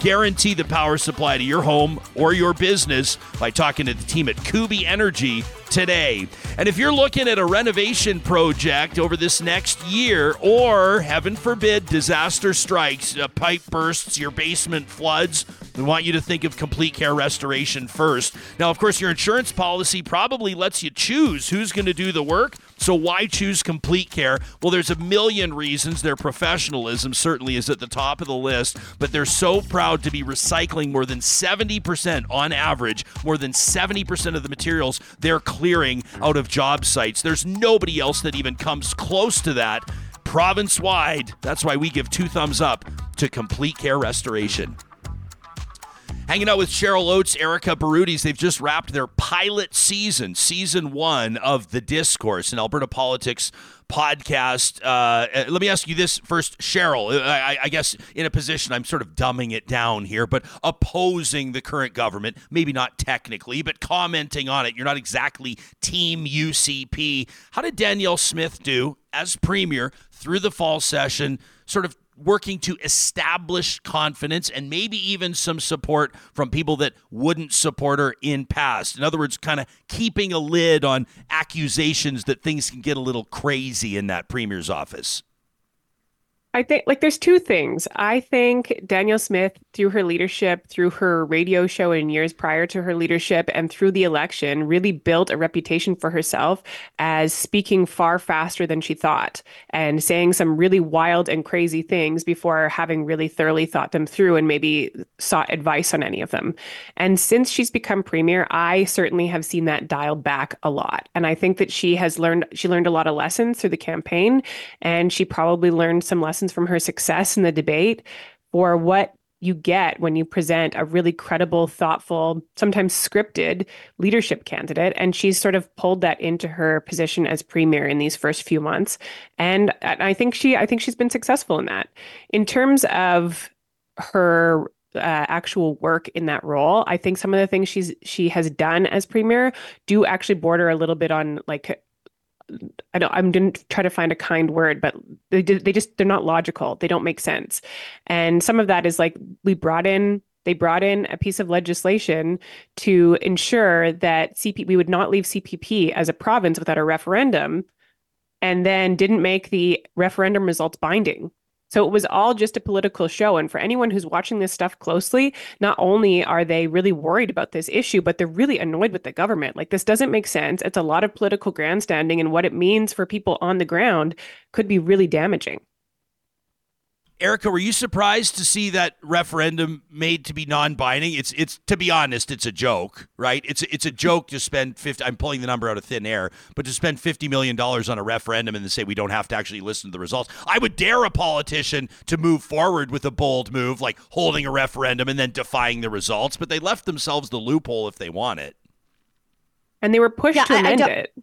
guarantee the power supply to your home or your business by talking to the team at Kuby Energy today. And if you're looking at a renovation project over this next year, or heaven forbid, disaster strikes, a pipe bursts, your basement floods, we want you to think of complete care restoration first. Now, of course, your insurance policy probably lets you choose who's going to do the work. So why choose complete care? Well, there's a million reasons. Their professionalism certainly is at the top of the list, but they're so proud to be recycling more than 70% on average, more than 70% of the materials they're clearing out of job sites. There's nobody else that even comes close to that province wide. That's why we give two thumbs up to complete care restoration. Hanging out with Cheryl Oates, Erika Barootes. They've just wrapped their pilot season, season one of The Discourse, an Alberta politics podcast. Uh, let me ask you this first, Cheryl. I, I, guess in a position, I'm sort of dumbing it down here, but opposing the current government, maybe not technically, but commenting on it. You're not exactly Team UCP. How did Danielle Smith do as Premier through the fall session, sort of working to establish confidence and maybe even some support from people that wouldn't support her in past. In other words, kind of keeping a lid on accusations that things can get a little crazy in that premier's office. I think like there's two things. I think Danielle Smith, through her leadership, through her radio show in years prior to her leadership, and through the election, really built a reputation for herself as speaking far faster than she thought and saying some really wild and crazy things before having really thoroughly thought them through and maybe sought advice on any of them. And since she's become premier, I certainly have seen that dialed back a lot. And I think that she has learned she learned a lot of lessons through the campaign, and she probably learned some lessons from her success in the debate for what you get when you present a really credible, thoughtful, sometimes scripted leadership candidate. And she's sort of pulled that into her position as premier in these first few months. And I think she, I think she's been successful in that. In terms of her uh, actual work in that role, I think some of the things she's she has done as premier do actually border a little bit on like I don't I'm didn't try to find a kind word, but they they just they're not logical. They don't make sense. And some of that is like we brought in they brought in a piece of legislation to ensure that CP we would not leave CPP as a province without a referendum and then didn't make the referendum results binding. So it was all just a political show. And for anyone who's watching this stuff closely, not only are they really worried about this issue, but they're really annoyed with the government. Like, this doesn't make sense. It's a lot of political grandstanding, and what it means for people on the ground could be really damaging. Erika, were you surprised to see that referendum made to be non-binding? It's it's to be honest, it's a joke, right? It's it's a joke to spend 50 I'm pulling the number out of thin air, but to spend 50 million dollars on a referendum and then say we don't have to actually listen to the results. I would dare a politician to move forward with a bold move like holding a referendum and then defying the results, but they left themselves the loophole if they want it. And they were pushed Yeah, to I- I amend don't- it.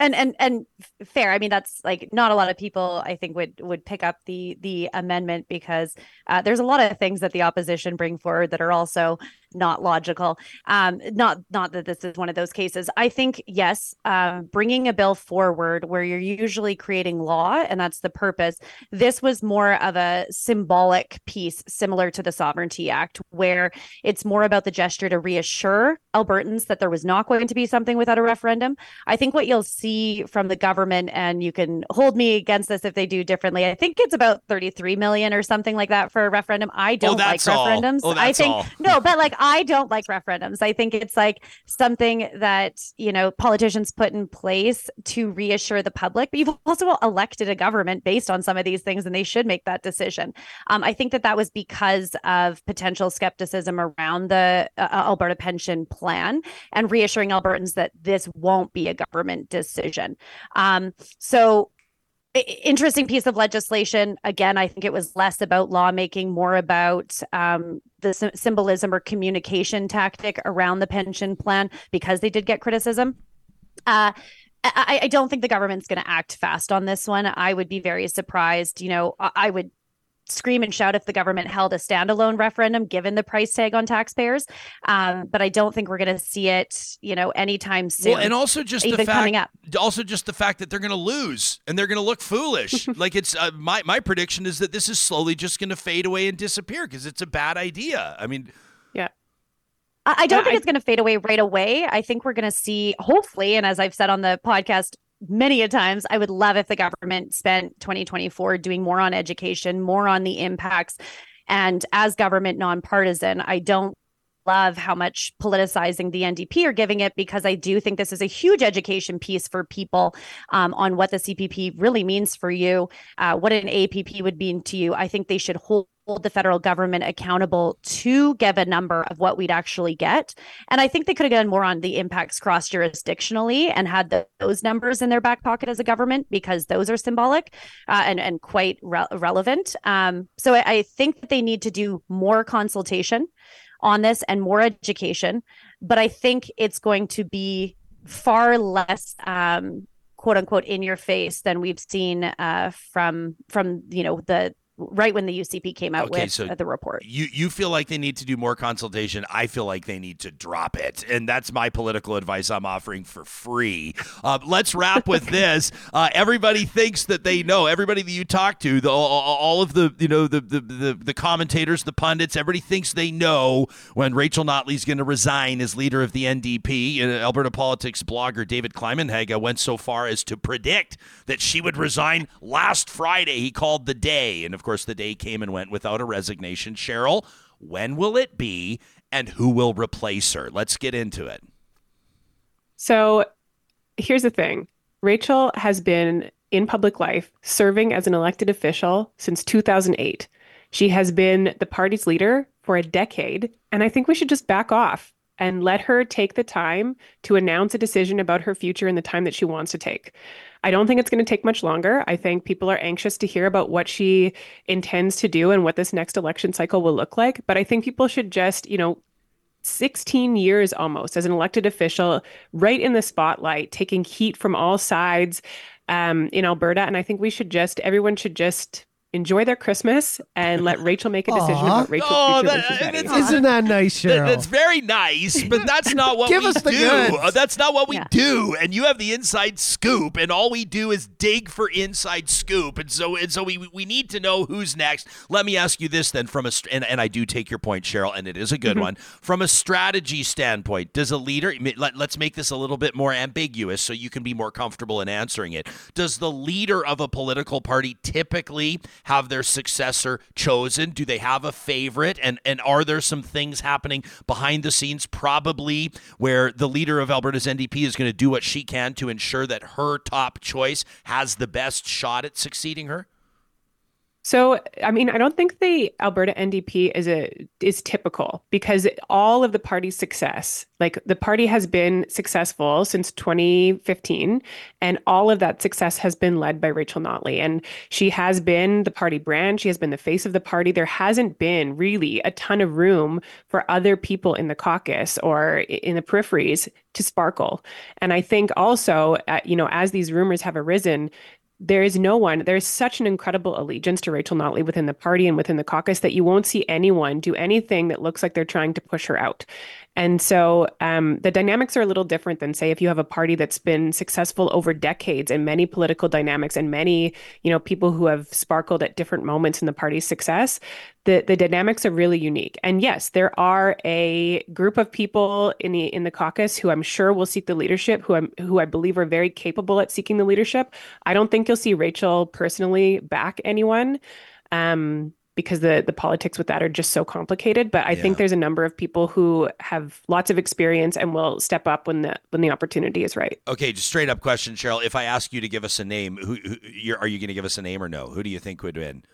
And and and fair. I mean that's like not a lot of people i think would would pick up the the amendment because uh, there's a lot of things that the opposition bring forward that are also not logical um not not that this is one of those cases i think yes um bringing a bill forward where you're usually creating law and that's the purpose this was more of a symbolic piece similar to the sovereignty act where it's more about the gesture to reassure albertans that there was not going to be something without a referendum I think what you'll see from the government, and you can hold me against this if they do differently. I think it's about 33 million or something like that for a referendum. I don't like referendums. Oh, I think all. no, but like I don't like referendums. I think it's like something that, you know, politicians put in place to reassure the public. But you've also elected a government based on some of these things, and they should make that decision. Um, I think that that was because of potential skepticism around the uh, Alberta pension plan and reassuring Albertans that this won't be a government decision. Um, so, interesting piece of legislation. Again, I think it was less about lawmaking, more about um, the sy- symbolism or communication tactic around the pension plan because they did get criticism. Uh, I, I don't think the government's going to act fast on this one. I would be very surprised. You know, I, I would scream and shout if the government held a standalone referendum given the price tag on taxpayers um, but i don't think we're going to see it you know anytime soon Well, and also just the fact, coming up. also just the fact that they're going to lose and they're going to look foolish. like it's uh, my my prediction is that this is slowly just going to fade away and disappear because it's a bad idea. I mean, Yeah. I, I don't Yeah, think I- it's going to fade away right away. I think we're going to see, hopefully, and as I've said on the podcast many a times, I would love if the government spent 2024 doing more on education, more on the impacts. And as government nonpartisan, I don't love how much politicizing the NDP are giving it because I do think this is a huge education piece for people um, on what the CPP really means for you, uh, what an APP would mean to you. I think they should hold the federal government accountable to give a number of what we'd actually get. And I think they could have done more on the impacts cross jurisdictionally and had the, those numbers in their back pocket as a government because those are symbolic uh, and, and quite re- relevant. Um, so I, I think that they need to do more consultation on this and more education. But I think it's going to be far less um, quote unquote in your face than we've seen uh, from from you know the right when the UCP came out Okay, with so uh, the report. you you feel like they need to do more consultation. I feel like they need to drop it, and that's my political advice I'm offering for free. Uh, let's wrap with this. Uh, everybody thinks that they know. Everybody that you talk to, the, all, all of the you know the, the the the commentators, the pundits, everybody thinks they know when Rachel Notley's going to resign as leader of the NDP. Uh, Alberta politics blogger David Climenhaga went so far as to predict that she would resign last Friday. He called the day, and of course, the day came and went without a resignation. Cheryl, when will it be, and who will replace her? Let's get into it. So here's the thing Rachel has been in public life serving as an elected official since 2008. She has been the party's leader for a decade. And I think we should just back off and let her take the time to announce a decision about her future in the time that she wants to take. I don't think it's going to take much longer. I think people are anxious to hear about what she intends to do and what this next election cycle will look like. But I think people should just, you know, 16 years almost as an elected official, right in the spotlight, taking heat from all sides um, in Alberta. And I think we should just, everyone should just enjoy their Christmas and let Rachel make a decision Aw. about Rachel's Oh, future that- when she's ready. it's- Isn't that nice, That- Cheryl? that's very nice, but that's not what Give we us the do. goods. Uh, That's not what we Yeah. do. And you have the inside scoop, and all we do is dig for inside scoop. And so, and so we we need to know who's next. Let me ask you this then, from a and, and I do take your point, Cheryl, and it is a good Mm-hmm. one. From a strategy standpoint, does a leader? Let, let's make this a little bit more ambiguous, so you can be more comfortable in answering it. Does the leader of a political party typically have their successor chosen? Do they have a favorite? And and are there some things happening behind the scenes, probably where the leader of Alberta's NDP is going to do what she can to ensure that her top choice has the best shot at succeeding her? So, I mean, I don't think the Alberta NDP is a is typical because all of the party's success, like the party has been successful since 2015, and all of that success has been led by Rachel Notley, and she has been the party brand. She has been the face of the party. There hasn't been really a ton of room for other people in the caucus or in the peripheries to sparkle. And I think also, uh, you know, as these rumors have arisen, there is no one, there's such an incredible allegiance to Rachel Notley within the party and within the caucus that you won't see anyone do anything that looks like they're trying to push her out. And so um, the dynamics are a little different than, say, if you have a party that's been successful over decades and many political dynamics and many, you know, people who have sparkled at different moments in the party's success. The the dynamics are really unique. And yes, there are a group of people in the in the caucus who I'm sure will seek the leadership, who I'm who I believe are very capable at seeking the leadership. I don't think you'll see Rachel personally back anyone. Um, because the the politics with that are just so complicated. But I Yeah. think there's a number of people who have lots of experience and will step up when the when the opportunity is right. Okay, just straight up question, Cheryl. If I ask you to give us a name, who, who you're, are you going to give us a name or no? Who do you think would win?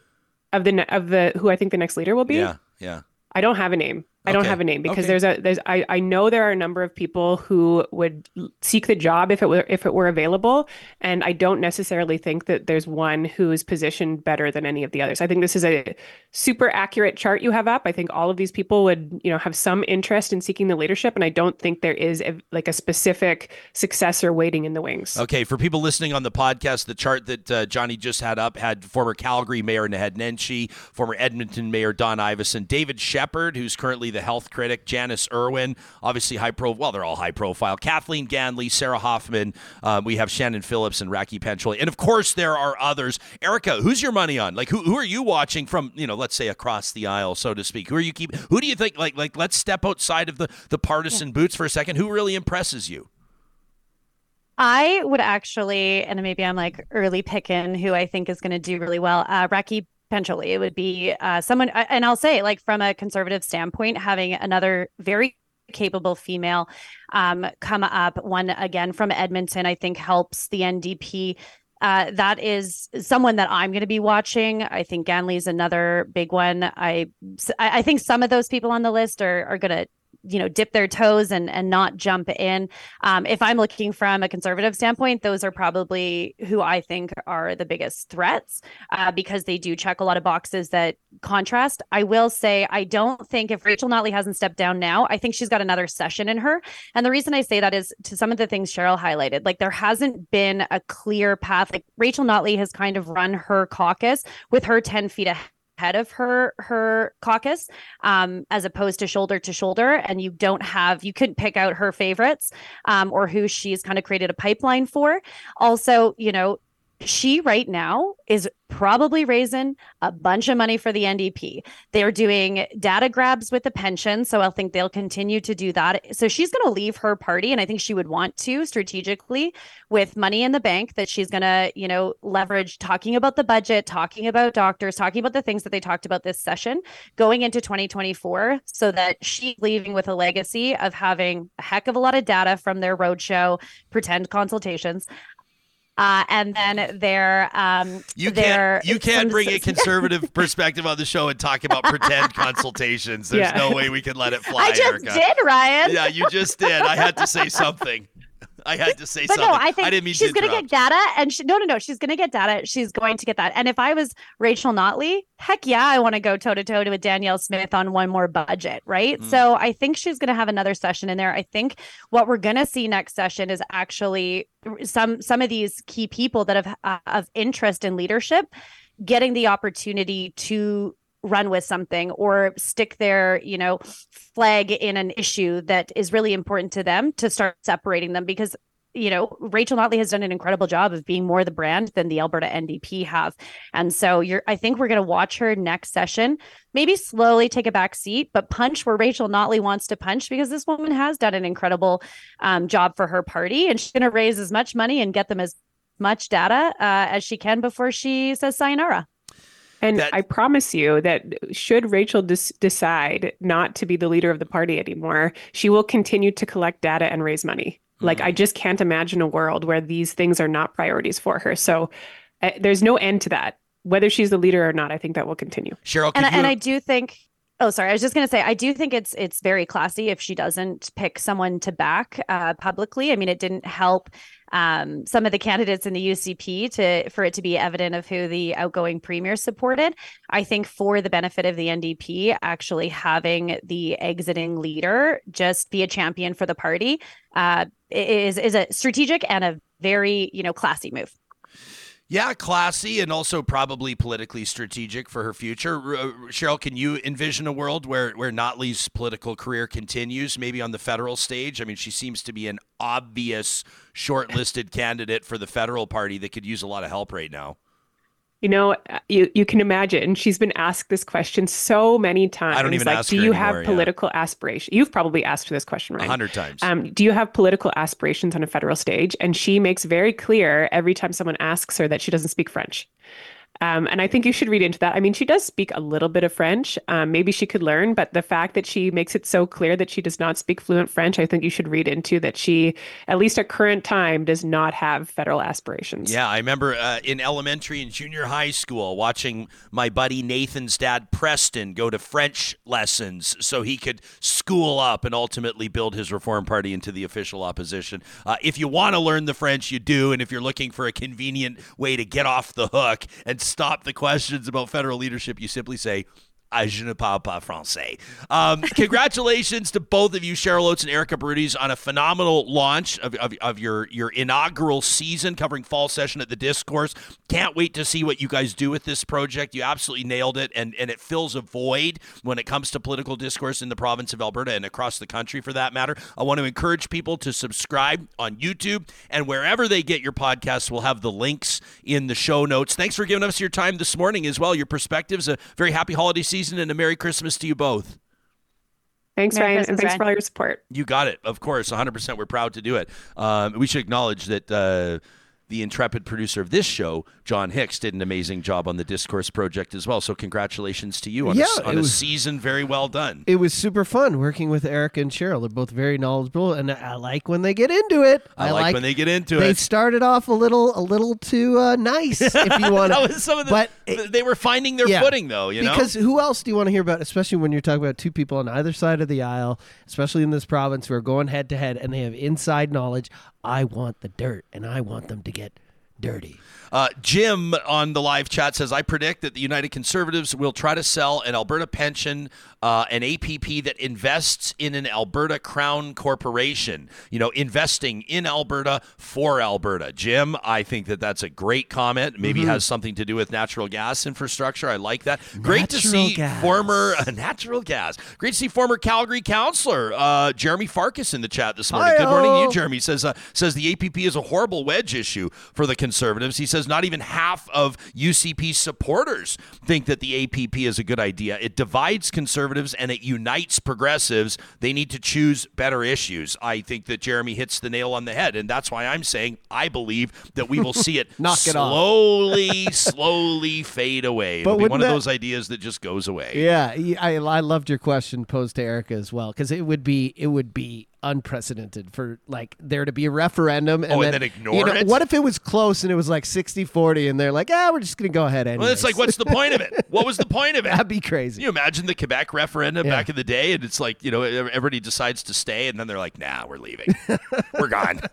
Of the of the who I think the next leader will be. Yeah, yeah. I don't have a name. I don't have a name because Okay. there's a there's I, I know there are a number of people who would seek the job if it were if it were available and I don't necessarily think that there's one who's positioned better than any of the others. I think this is a super accurate chart you have up. I think all of these people would, you know, have some interest in seeking the leadership and I don't think there is a, like a specific successor waiting in the wings. Okay, for people listening on the podcast, the chart that uh, Johnny just had up had former Calgary Mayor Naheed Nenshi, former Edmonton Mayor Don Iveson, David Shepherd, who's currently the health critic, Janis Irwin, obviously high pro. Well, they're all high profile. Kathleen Ganley, Sarah Hoffman. Um, we have Shannon Phillips and Rakhi Pancholi, and of course there are others. Erika, who's your money on? Like, who who are you watching from? You know, let's say across the aisle, so to speak. Who are you keep? Who do you think? Like, like let's step outside of the the partisan boots for a second. Who really impresses you? I would actually, and maybe I'm like early picking who I think is going to do really well. Uh, Rakhi Pancholi, it would be uh, someone, and I'll say, like from a conservative standpoint, having another very capable female um, come up, one again from Edmonton, I think helps the NDP. Uh, that is someone that I'm going to be watching. I think Ganley is another big one. I I think some of those people on the list are are going to you know dip their toes and and not jump in. Um, if i'm looking from a conservative standpoint those are probably who i think are the biggest threats uh, because they do check a lot of boxes that contrast. I will say i don't think if rachel notley hasn't stepped down now i think she's got another session in her. And the reason i say that is to some of the things cheryl highlighted like there hasn't been a clear path. Like rachel notley has kind of run her caucus with her 10 feet ahead head of her her caucus um, as opposed to shoulder to shoulder and you don't have you couldn't pick out her favorites um, or who she's kind of created a pipeline for. Also you know she right now is probably raising a bunch of money for the NDP. They're doing data grabs with the pension. So I think they'll continue to do that. So she's going to leave her party. And I think she would want to strategically with money in the bank that she's going to, you know, leverage talking about the budget, talking about doctors, talking about the things that they talked about this session going into 2024 so that she's leaving with a legacy of having a heck of a lot of data from their roadshow, pretend consultations. Uh, and then their um You their can't you can't bring a conservative perspective on the show and talk about pretend consultations. There's Yeah. no way we can let it fly, I just Erika. did, Ryan. Yeah, you just did. I had to say something. I had to say But something. no, I think I didn't mean she's going to get data, and she, no, no, no, she's going to get data. She's going to get that. And if I was Rachel Notley, heck yeah, I want to go toe to toe with Danielle Smith on one more budget, right? Mm. So I think she's going to have another session in there. I think what we're going to see next session is actually some some of these key people that have uh, of interest in leadership getting the opportunity to run with something or stick their you know flag in an issue that is really important to them to start separating them because you know, Rachel Notley has done an incredible job of being more the brand than the Alberta NDP have. And so you're I think we're going to watch her next session, maybe slowly take a back seat, but punch where Rachel Notley wants to punch because this woman has done an incredible um, job for her party and she's going to raise as much money and get them as much data uh, as she can before she says sayonara. And That- I promise you that should Rachel des- decide not to be the leader of the party anymore, she will continue to collect data and raise money. Like, I just can't imagine a world where these things are not priorities for her. So uh, there's no end to that. Whether she's the leader or not, I think that will continue. Cheryl, and could I, and I do think oh sorry I was just going to say I do think it's it's very classy if she doesn't pick someone to back uh, publicly I mean it didn't help um, some of the candidates in the UCP to for it to be evident of who the outgoing premier supported. I think for the benefit of the NDP actually having the exiting leader just be a champion for the party uh, is is a strategic and a very you know classy move Yeah, classy and also probably politically strategic for her future. Uh, Cheryl, can you envision a world where where Notley's political career continues, maybe on the federal stage? I mean, she seems to be an obvious shortlisted candidate for the federal party that could use a lot of help right now. You know, uh, you you can imagine she's been asked this question so many times. I don't even like, ask do you anymore, have yeah. political aspiration? You've probably asked her this question, A right? hundred times. Um, do you have political aspirations on a federal stage? And she makes very clear every time someone asks her that she doesn't speak French. Um, and I think you should read into that. I mean, she does speak a little bit of French. Um, maybe she could learn, but the fact that she makes it so clear that she does not speak fluent French, I think you should read into that she, at least at current time, does not have federal aspirations. Yeah, I remember uh, in elementary and junior high school watching my buddy Nathan's dad, Preston, go to French lessons so he could school up and ultimately build his Reform Party into the official opposition. Uh, if you want to learn the French, you do. And if you're looking for a convenient way to get off the hook and stop the questions about federal leadership, you simply say, je ne parle pas français. Um, congratulations to both of you, Cheryl Oates and Erika Barootes, on a phenomenal launch of, of, of your, your inaugural season covering fall session at the Discourse. Can't wait to see what you guys do with this project. You absolutely nailed it, and, and it fills a void when it comes to political discourse in the province of Alberta and across the country for that matter. I want to encourage people to subscribe on YouTube and wherever they get your podcasts. We'll have the links in the show notes. Thanks for giving us your time this morning as well, your perspectives. A very happy holiday season and a Merry Christmas to you both. Thanks, Merry Ryan, Christmas, and thanks Ryan. for all your support. You got it. Of course, 100%. We're proud to do it. Um, we should acknowledge that uh, the intrepid producer of this show, John Hicks, did an amazing job on the Discourse project as well. So, congratulations to you on, Yeah, a, on it a season very well done. It was super fun working with Eric and Cheryl. They're both very knowledgeable, and I like when they get into it. I, like, when they get into they it. They started off a little a little too uh, nice, if you want that to. was some of the. but they were finding their yeah. footing, though. You know, because who else do you want to hear about? Especially when you're talking about two people on either side of the aisle, especially in this province, who are going head to head and they have inside knowledge. I want the dirt, and I want them to get dirty. Uh, Jim on the live chat says, I predict that the United Conservatives will try to sell an Alberta pension, uh, an APP that invests in an Alberta Crown Corporation, you know, investing in Alberta for Alberta. Jim, I think that that's a great comment. Maybe Mm-hmm. has something to do with natural gas infrastructure. I like that. Great to see gas. former uh, natural gas. Great to see former Calgary councillor uh, Jeromy Farkas in the chat this morning. Good morning to you, Jeromy. Says uh, says the APP is a horrible wedge issue for the Conservatives. He says not even half of UCP supporters think that the APP is a good idea. It divides conservatives and it unites progressives. They need to choose better issues. I think that Jeromy hits the nail on the head, and that's why I'm saying I believe that we will see it slowly, slowly fade away. It'll But be one wouldn't of those ideas that just goes away. Yeah, I loved your question posed to Erika as well because it would be it would be unprecedented for like there to be a referendum and Oh, then, and then ignore you know, it? What if it was close and it was like 60-40 and they're like, ah, we're just gonna go ahead anyway. Well, it's like, what's the point of it? What was the point of it? That'd be crazy. Can you imagine the Quebec referendum Yeah. back in the day? And it's like, you know, everybody decides to stay, and then they're like, nah, we're leaving. we're gone.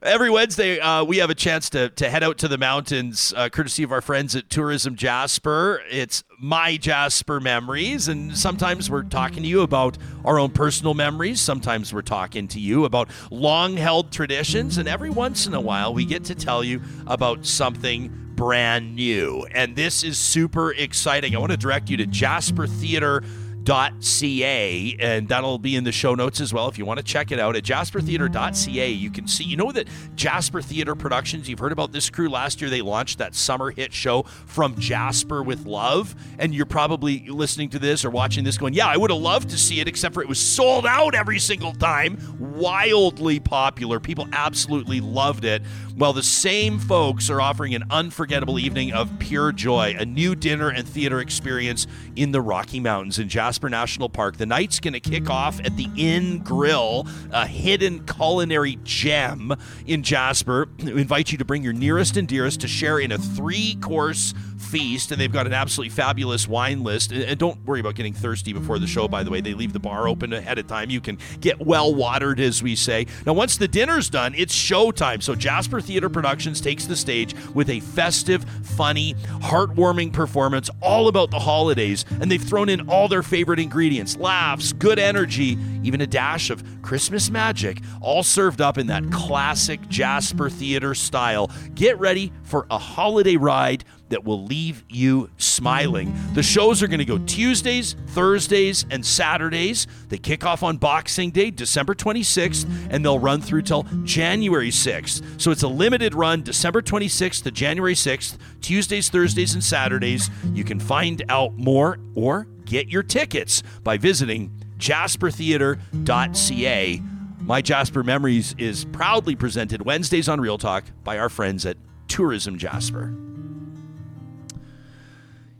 Every Wednesday, uh, we have a chance to, to head out to the mountains, uh, courtesy of our friends at Tourism Jasper. It's my Jasper memories, and sometimes we're talking to you about our own personal memories. Sometimes we're talking to you about long held traditions, and every once in a while, we get to tell you about something brand new. And this is super exciting. I want to direct you to Jasper Theater jaspertheater.ca and that'll be in the show notes as well if you want to check it out. At jaspertheater.ca you can see you know that jasper theater productions you've heard about this crew last year they launched that summer hit show from jasper with love and you're probably listening to this or watching this going yeah i would have loved to see it except for it was sold out every single time. Wildly popular. People absolutely loved it well the same folks are offering an unforgettable evening of pure joy a new dinner and theater experience in the rocky mountains in jasper National Park. The night's going to kick off at the Inn Grill, a hidden culinary gem in Jasper. We invite you to bring your nearest and dearest to share in a three course feast, and they've got an absolutely fabulous wine list. And don't worry about getting thirsty before the show, by the way. They leave the bar open ahead of time. You can get well watered, as we say. Now, once the dinner's done, it's showtime. So, Jasper Theater Productions takes the stage with a festive, funny, heartwarming performance all about the holidays. And they've thrown in all their favorite ingredients laughs, good energy, even a dash of Christmas magic, all served up in that classic Jasper Theater style. Get ready for a holiday ride that will leave you smiling. The shows are going to go Tuesdays, Thursdays, and Saturdays. They kick off on Boxing Day, December 26th, and they'll run through till January 6th. So it's a limited run, December 26th to January 6th, Tuesdays, Thursdays, and Saturdays. You can find out more or get your tickets by visiting jaspertheater.ca. My Jasper Memories is proudly presented Wednesdays on Real Talk by our friends at Tourism Jasper.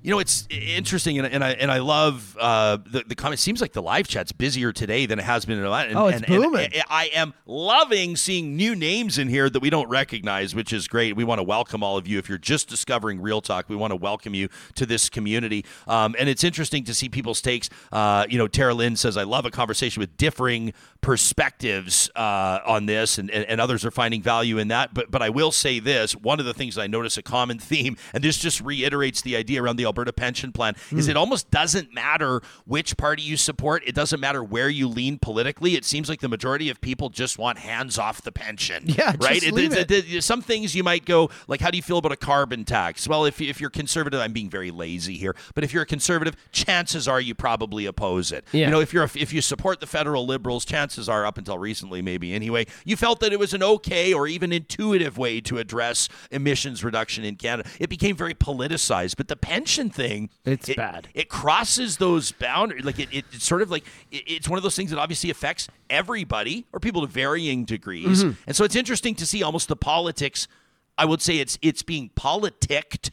You know, it's interesting, and, and I and I love uh, the the comment. Seems like the live chat's busier today than it has been in a while. oh, it's and, booming! And I am loving seeing new names in here that we don't recognize, which is great. We want to welcome all of you. If you're just discovering Real Talk, we want to welcome you to this community. Um, and it's interesting to see people's takes. Uh, you know, Tara Lynn says, "I love a conversation with differing perspectives uh, on this, and, and, and others are finding value in that." But but I will say this: one of the things I notice a common theme, and this just reiterates the idea around the Alberta pension plan mm. is hmm. it almost doesn't matter which party you support. It doesn't matter where you lean politically. It seems like the majority of people just want hands off the pension. Yeah, right. It, it, it, some things you might go like, how do you feel about a carbon tax? Well, if if you're conservative, I'm being very lazy here, but if you're a conservative, chances are you probably oppose it. Yeah. You know, if you're a, if you support the federal liberals, chances are up until recently, maybe anyway, you felt that it was an okay or even intuitive way to address emissions reduction in Canada. It became very politicized, but the pension thing it's it, bad. It crosses those boundaries. Like it, it it's sort of like it, it's one of those things that obviously affects everybody or people to varying degrees. Mm-hmm. And so it's interesting to see almost the politics. I would say it's it's being politicked,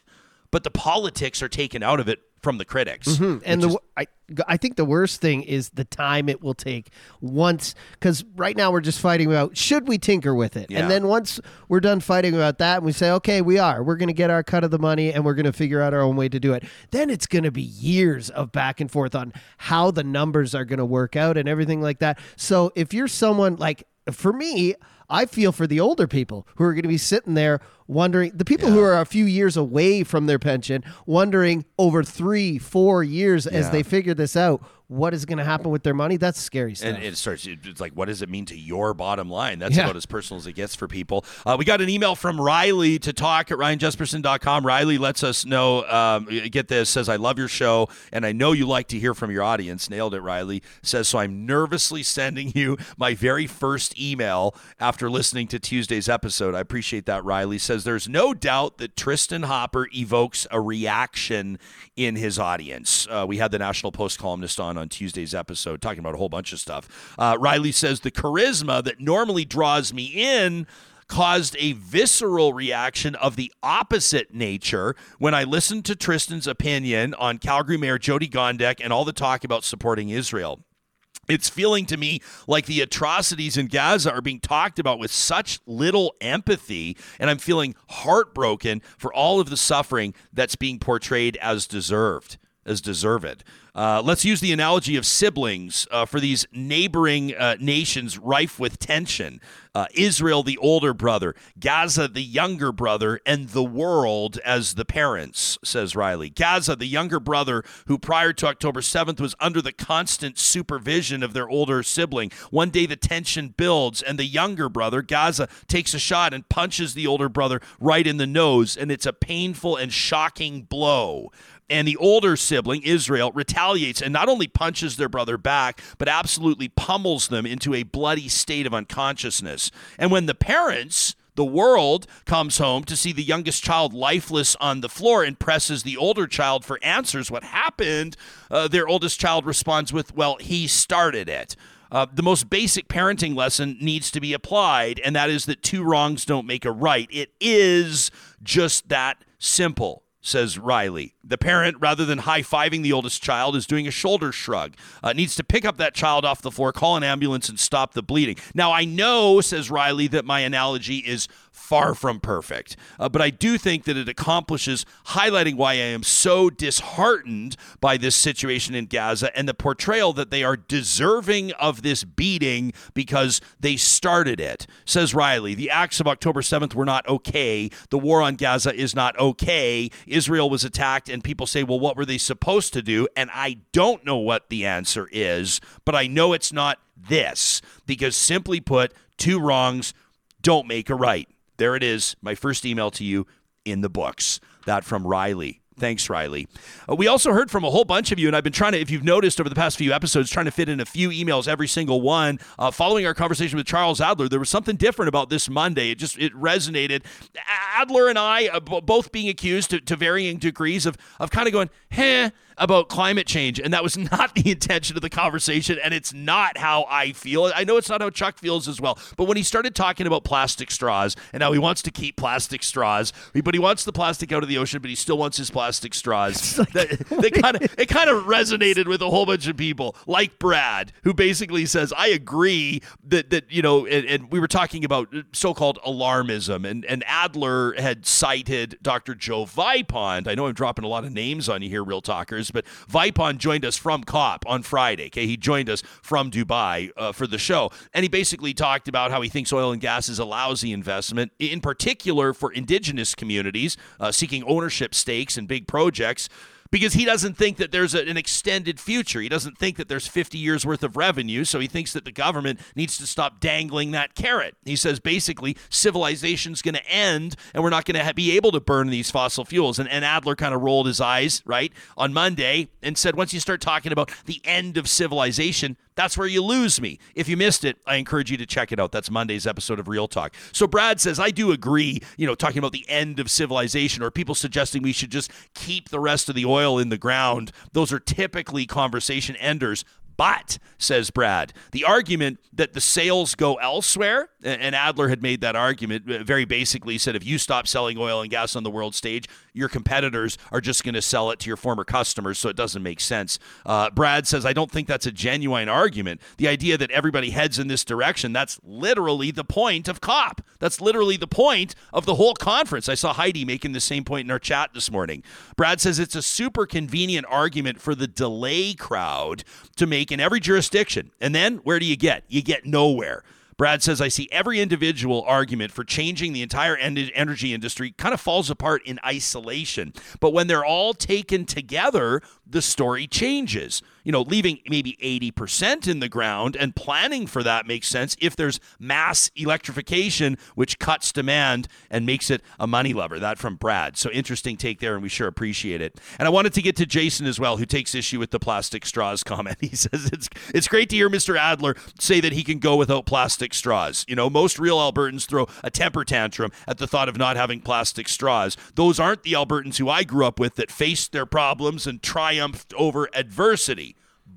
but the politics are taken out of it from the critics. Mm-hmm. And the is, I I think the worst thing is the time it will take once because right now we're just fighting about should we tinker with it, yeah. and then once we're done fighting about that, and we say okay, we are, we're going to get our cut of the money, and we're going to figure out our own way to do it. Then it's going to be years of back and forth on how the numbers are going to work out and everything like that. So if you're someone like for me, I feel for the older people who are going to be sitting there wondering, the people yeah. who are a few years away from their pension, wondering over three, four years yeah. as they figure this out, what is going to happen with their money. That's scary stuff. And it starts, it's like, what does it mean to your bottom line? That's yeah. about as personal as it gets for people. Uh, we got an email from Riley to talk at ryanjespersen.com. Riley lets us know, um, get this, says, I love your show, and I know you like to hear from your audience. Nailed it, Riley. Says, so I'm nervously sending you my very first email after listening to Tuesday's episode. I appreciate that, Riley. Says, there's no doubt that Tristin Hopper evokes a reaction in his audience. Uh, we had the National Post columnist on on on Tuesday's episode, talking about a whole bunch of stuff. Uh, Riley says the charisma that normally draws me in caused a visceral reaction of the opposite nature when I listened to Tristin's opinion on Calgary Mayor Jyoti Gondek and all the talk about supporting Israel. It's feeling to me like the atrocities in Gaza are being talked about with such little empathy, and I'm feeling heartbroken for all of the suffering that's being portrayed as deserved. As deserved. Uh, let's use the analogy of siblings uh, for these neighboring uh, nations rife with tension. Uh, Israel, the older brother, Gaza, the younger brother, and the world as the parents, says Riley. Gaza, the younger brother, who prior to October 7th was under the constant supervision of their older sibling. One day the tension builds, and the younger brother, Gaza, takes a shot and punches the older brother right in the nose, and it's a painful and shocking blow. And the older sibling, Israel, retaliates and not only punches their brother back, but absolutely pummels them into a bloody state of unconsciousness. And when the parents, the world comes home to see the youngest child lifeless on the floor and presses the older child for answers. What happened? Uh, their oldest child responds with, Well, he started it. Uh, the most basic parenting lesson needs to be applied, and that is that two wrongs don't make a right. It is just that simple says Riley. The parent, rather than high fiving the oldest child, is doing a shoulder shrug. Uh, needs to pick up that child off the floor, call an ambulance, and stop the bleeding. Now, I know, says Riley, that my analogy is far from perfect. Uh, but I do think that it accomplishes highlighting why I am so disheartened by this situation in Gaza and the portrayal that they are deserving of this beating because they started it. Says Riley, the acts of October 7th were not okay. The war on Gaza is not okay. Israel was attacked, and people say, well, what were they supposed to do? And I don't know what the answer is, but I know it's not this because simply put, two wrongs don't make a right. There it is, my first email to you in the books. That from Riley. Thanks, Riley. Uh, we also heard from a whole bunch of you, and I've been trying to, if you've noticed over the past few episodes, trying to fit in a few emails every single one. Uh, following our conversation with Charles Adler, there was something different about this Monday. It just it resonated. Adler and I, uh, b- both being accused to, to varying degrees of of kind of going, "Heh." About climate change, and that was not the intention of the conversation, and it's not how I feel. I know it's not how Chuck feels as well. But when he started talking about plastic straws and how he wants to keep plastic straws, but he wants the plastic out of the ocean, but he still wants his plastic straws. Like, that, kind of it kind of resonated with a whole bunch of people, like Brad, who basically says, "I agree that that you know," and, and we were talking about so-called alarmism, and and Adler had cited Dr. Joe Vipond. I know I'm dropping a lot of names on you here, real talkers but Vipond joined us from COP on Friday. Okay, he joined us from Dubai uh, for the show, and he basically talked about how he thinks oil and gas is a lousy investment, in particular for indigenous communities uh, seeking ownership stakes in big projects because he doesn't think that there's a, an extended future. He doesn't think that there's 50 years worth of revenue, so he thinks that the government needs to stop dangling that carrot. He says basically civilization's going to end and we're not going to ha- be able to burn these fossil fuels. And, and Adler kind of rolled his eyes, right, on Monday and said once you start talking about the end of civilization, that's where you lose me. If you missed it, I encourage you to check it out. That's Monday's episode of Real Talk. So Brad says, I do agree, you know, talking about the end of civilization or people suggesting we should just keep the rest of the oil in the ground. Those are typically conversation enders. But, says Brad, the argument that the sales go elsewhere, and Adler had made that argument uh, very basically said if you stop selling oil and gas on the world stage, your competitors are just going to sell it to your former customers, so it doesn't make sense. Uh, Brad says, I don't think that's a genuine argument. The idea that everybody heads in this direction, that's literally the point of COP. That's literally the point of the whole conference. I saw Heidi making the same point in our chat this morning. Brad says it's a super convenient argument for the delay crowd to make in every jurisdiction. And then where do you get? You get nowhere. Brad says, I see every individual argument for changing the entire energy industry kind of falls apart in isolation. But when they're all taken together, the story changes. You know, leaving maybe 80% in the ground and planning for that makes sense if there's mass electrification, which cuts demand and makes it a money lever. That from Brad. So interesting take there, and we sure appreciate it. And I wanted to get to Jason as well, who takes issue with the plastic straws comment. He says it's it's great to hear Mr. Adler say that he can go without plastic straws. You know, most real Albertans throw a temper tantrum at the thought of not having plastic straws. Those aren't the Albertans who I grew up with that faced their problems and triumphed over adversity.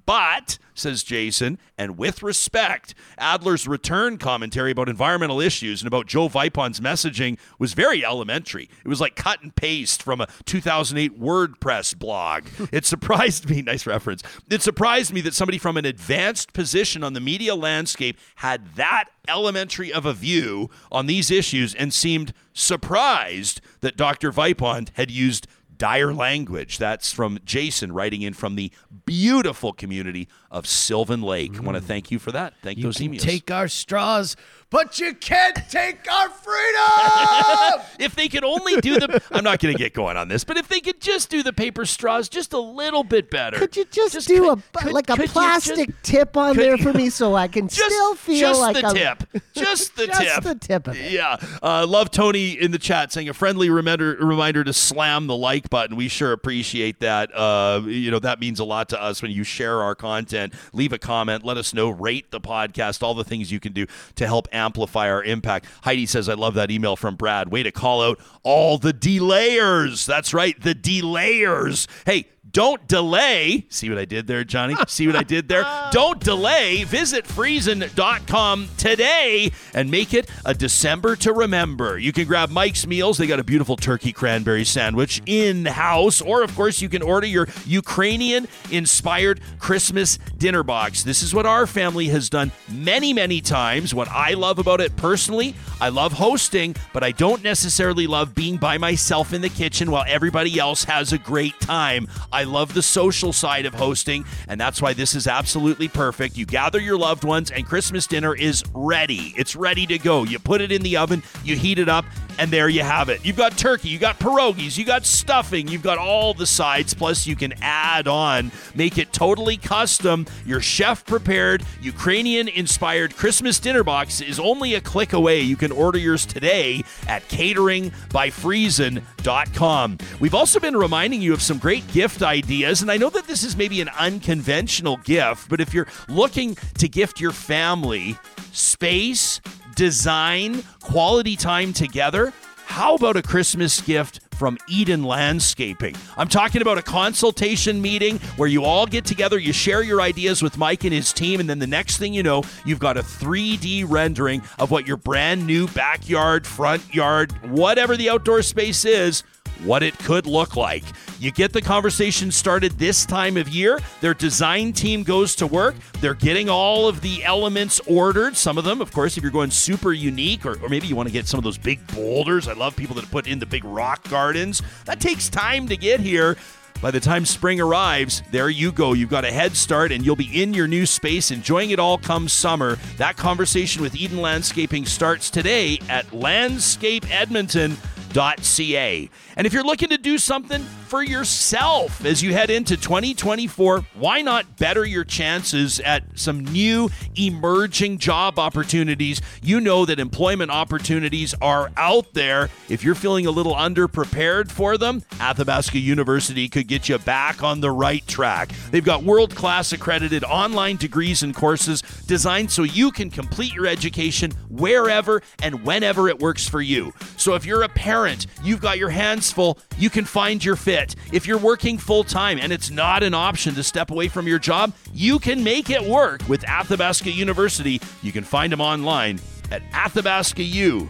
But, says Jason, and with respect, Adler's return commentary about environmental issues and about Joe Vipond's messaging was very elementary. It was like cut and paste from a 2008 WordPress blog. it surprised me, nice reference. It surprised me that somebody from an advanced position on the media landscape had that elementary of a view on these issues and seemed surprised that Dr. Vipond had used dire language. That's from Jason writing in from the beautiful community of Sylvan Lake. I want to thank you for that. Thank You those emails. take our straws, but you can't take our freedom. if they could only do the I'm not going to get going on this, but if they could just do the paper straws just a little bit better. Could you just, do could- a could- like a could you plastic just- tip on there you- for me so I can just, still feel just like the I'm tip. Just the tip. just tip. the tip of it. Yeah. Uh, love Tony in the chat saying a friendly reminder reminder to slam the like button. We sure appreciate that. Uh, you know, that means a lot to us when you share our content. Leave a comment. Let us know. Rate the podcast. All the things you can do to help amplify our impact. Heidi says, I love that email from Brad. Way to call out all the delayers. That's right. The delayers. Hey, don't delay. See what I did there, Johnny? See what I did there? Oh. Don't delay. Visit Friesen.com today and make it a December to remember. You can grab Mike's Meals. They got a beautiful turkey cranberry sandwich in house. Or, of course, you can order your Ukrainian inspired Christmas dinner box. This is what our family has done many, many times. What I love about it personally, I love hosting, but I don't necessarily love being by myself in the kitchen while everybody else has a great time. I love the social side of hosting, and that's why this is absolutely perfect. You gather your loved ones, and Christmas dinner is ready. It's ready to go. You put it in the oven, you heat it up, and there you have it. You've got turkey, you got pierogies, you got stuffing, you've got all the sides, plus you can add on, make it totally custom. Your chef prepared, Ukrainian inspired Christmas dinner box is only a click away. You can order yours today at cateringbyfriesen.com. We've also been reminding you of some great gift ideas, and I know that this is maybe an unconventional gift, but if you're looking to gift your family space, design, quality time together, how about a Christmas gift from Eden Landscaping? I'm talking about a consultation meeting where you all get together, you share your ideas with Mike and his team, and then the next thing you know, you've got a 3D rendering of what your brand new backyard, front yard, whatever the outdoor space is what it could look like. You get the conversation started this time of year. Their design team goes to work. They're getting all of the elements ordered. Some of them, of course, if you're going super unique, or, or maybe you want to get some of those big boulders. I love people that put in the big rock gardens. That takes time to get here. By the time spring arrives, there you go. You've got a head start and you'll be in your new space enjoying it all come summer. That conversation with Eden Landscaping starts today at landscapeedmonton.ca. And if you're looking to do something for yourself as you head into 2024, why not better your chances at some new emerging job opportunities? You know that employment opportunities are out there. If you're feeling a little underprepared for them, Athabasca University could get you back on the right track. They've got world class accredited online degrees and courses designed so you can complete your education wherever and whenever it works for you. So if you're a parent, you've got your hands full, you can find your fit. If you're working full time and it's not an option to step away from your job, you can make it work with Athabasca University. You can find them online at athabascau.ca.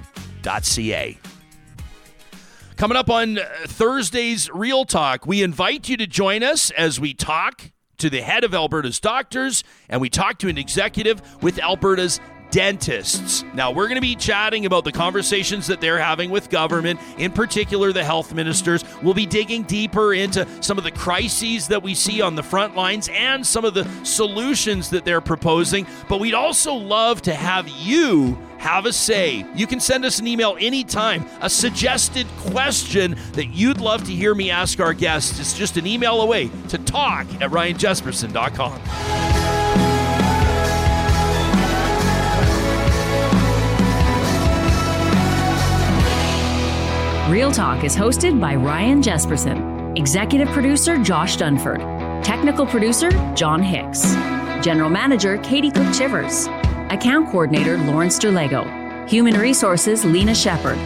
Coming up on Thursday's Real Talk, we invite you to join us as we talk to the head of Alberta's doctors and we talk to an executive with Alberta's dentists. Now, we're going to be chatting about the conversations that they're having with government, in particular the health ministers. We'll be digging deeper into some of the crises that we see on the front lines and some of the solutions that they're proposing. But we'd also love to have you have a say. You can send us an email anytime, a suggested question that you'd love to hear me ask our guests. It's just an email away to talk at ryanjespersen.com. Real Talk is hosted by Ryan Jespersen, executive producer Josh Dunford, technical producer John Hicks, general manager Katie Cook Chivers, account coordinator Lawrence Derlego, human resources Lena Shepard,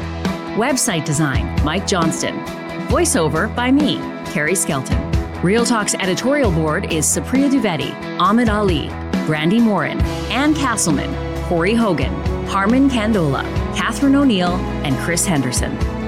website design Mike Johnston, voiceover by me, Carrie Skelton. Real Talk's editorial board is Supriya Dwivedi, Ahmed Ali, Brandi Morin, Ann Castleman, Corey Hogan, Harmon Candola, Catherine O'Neill, and Chris Henderson.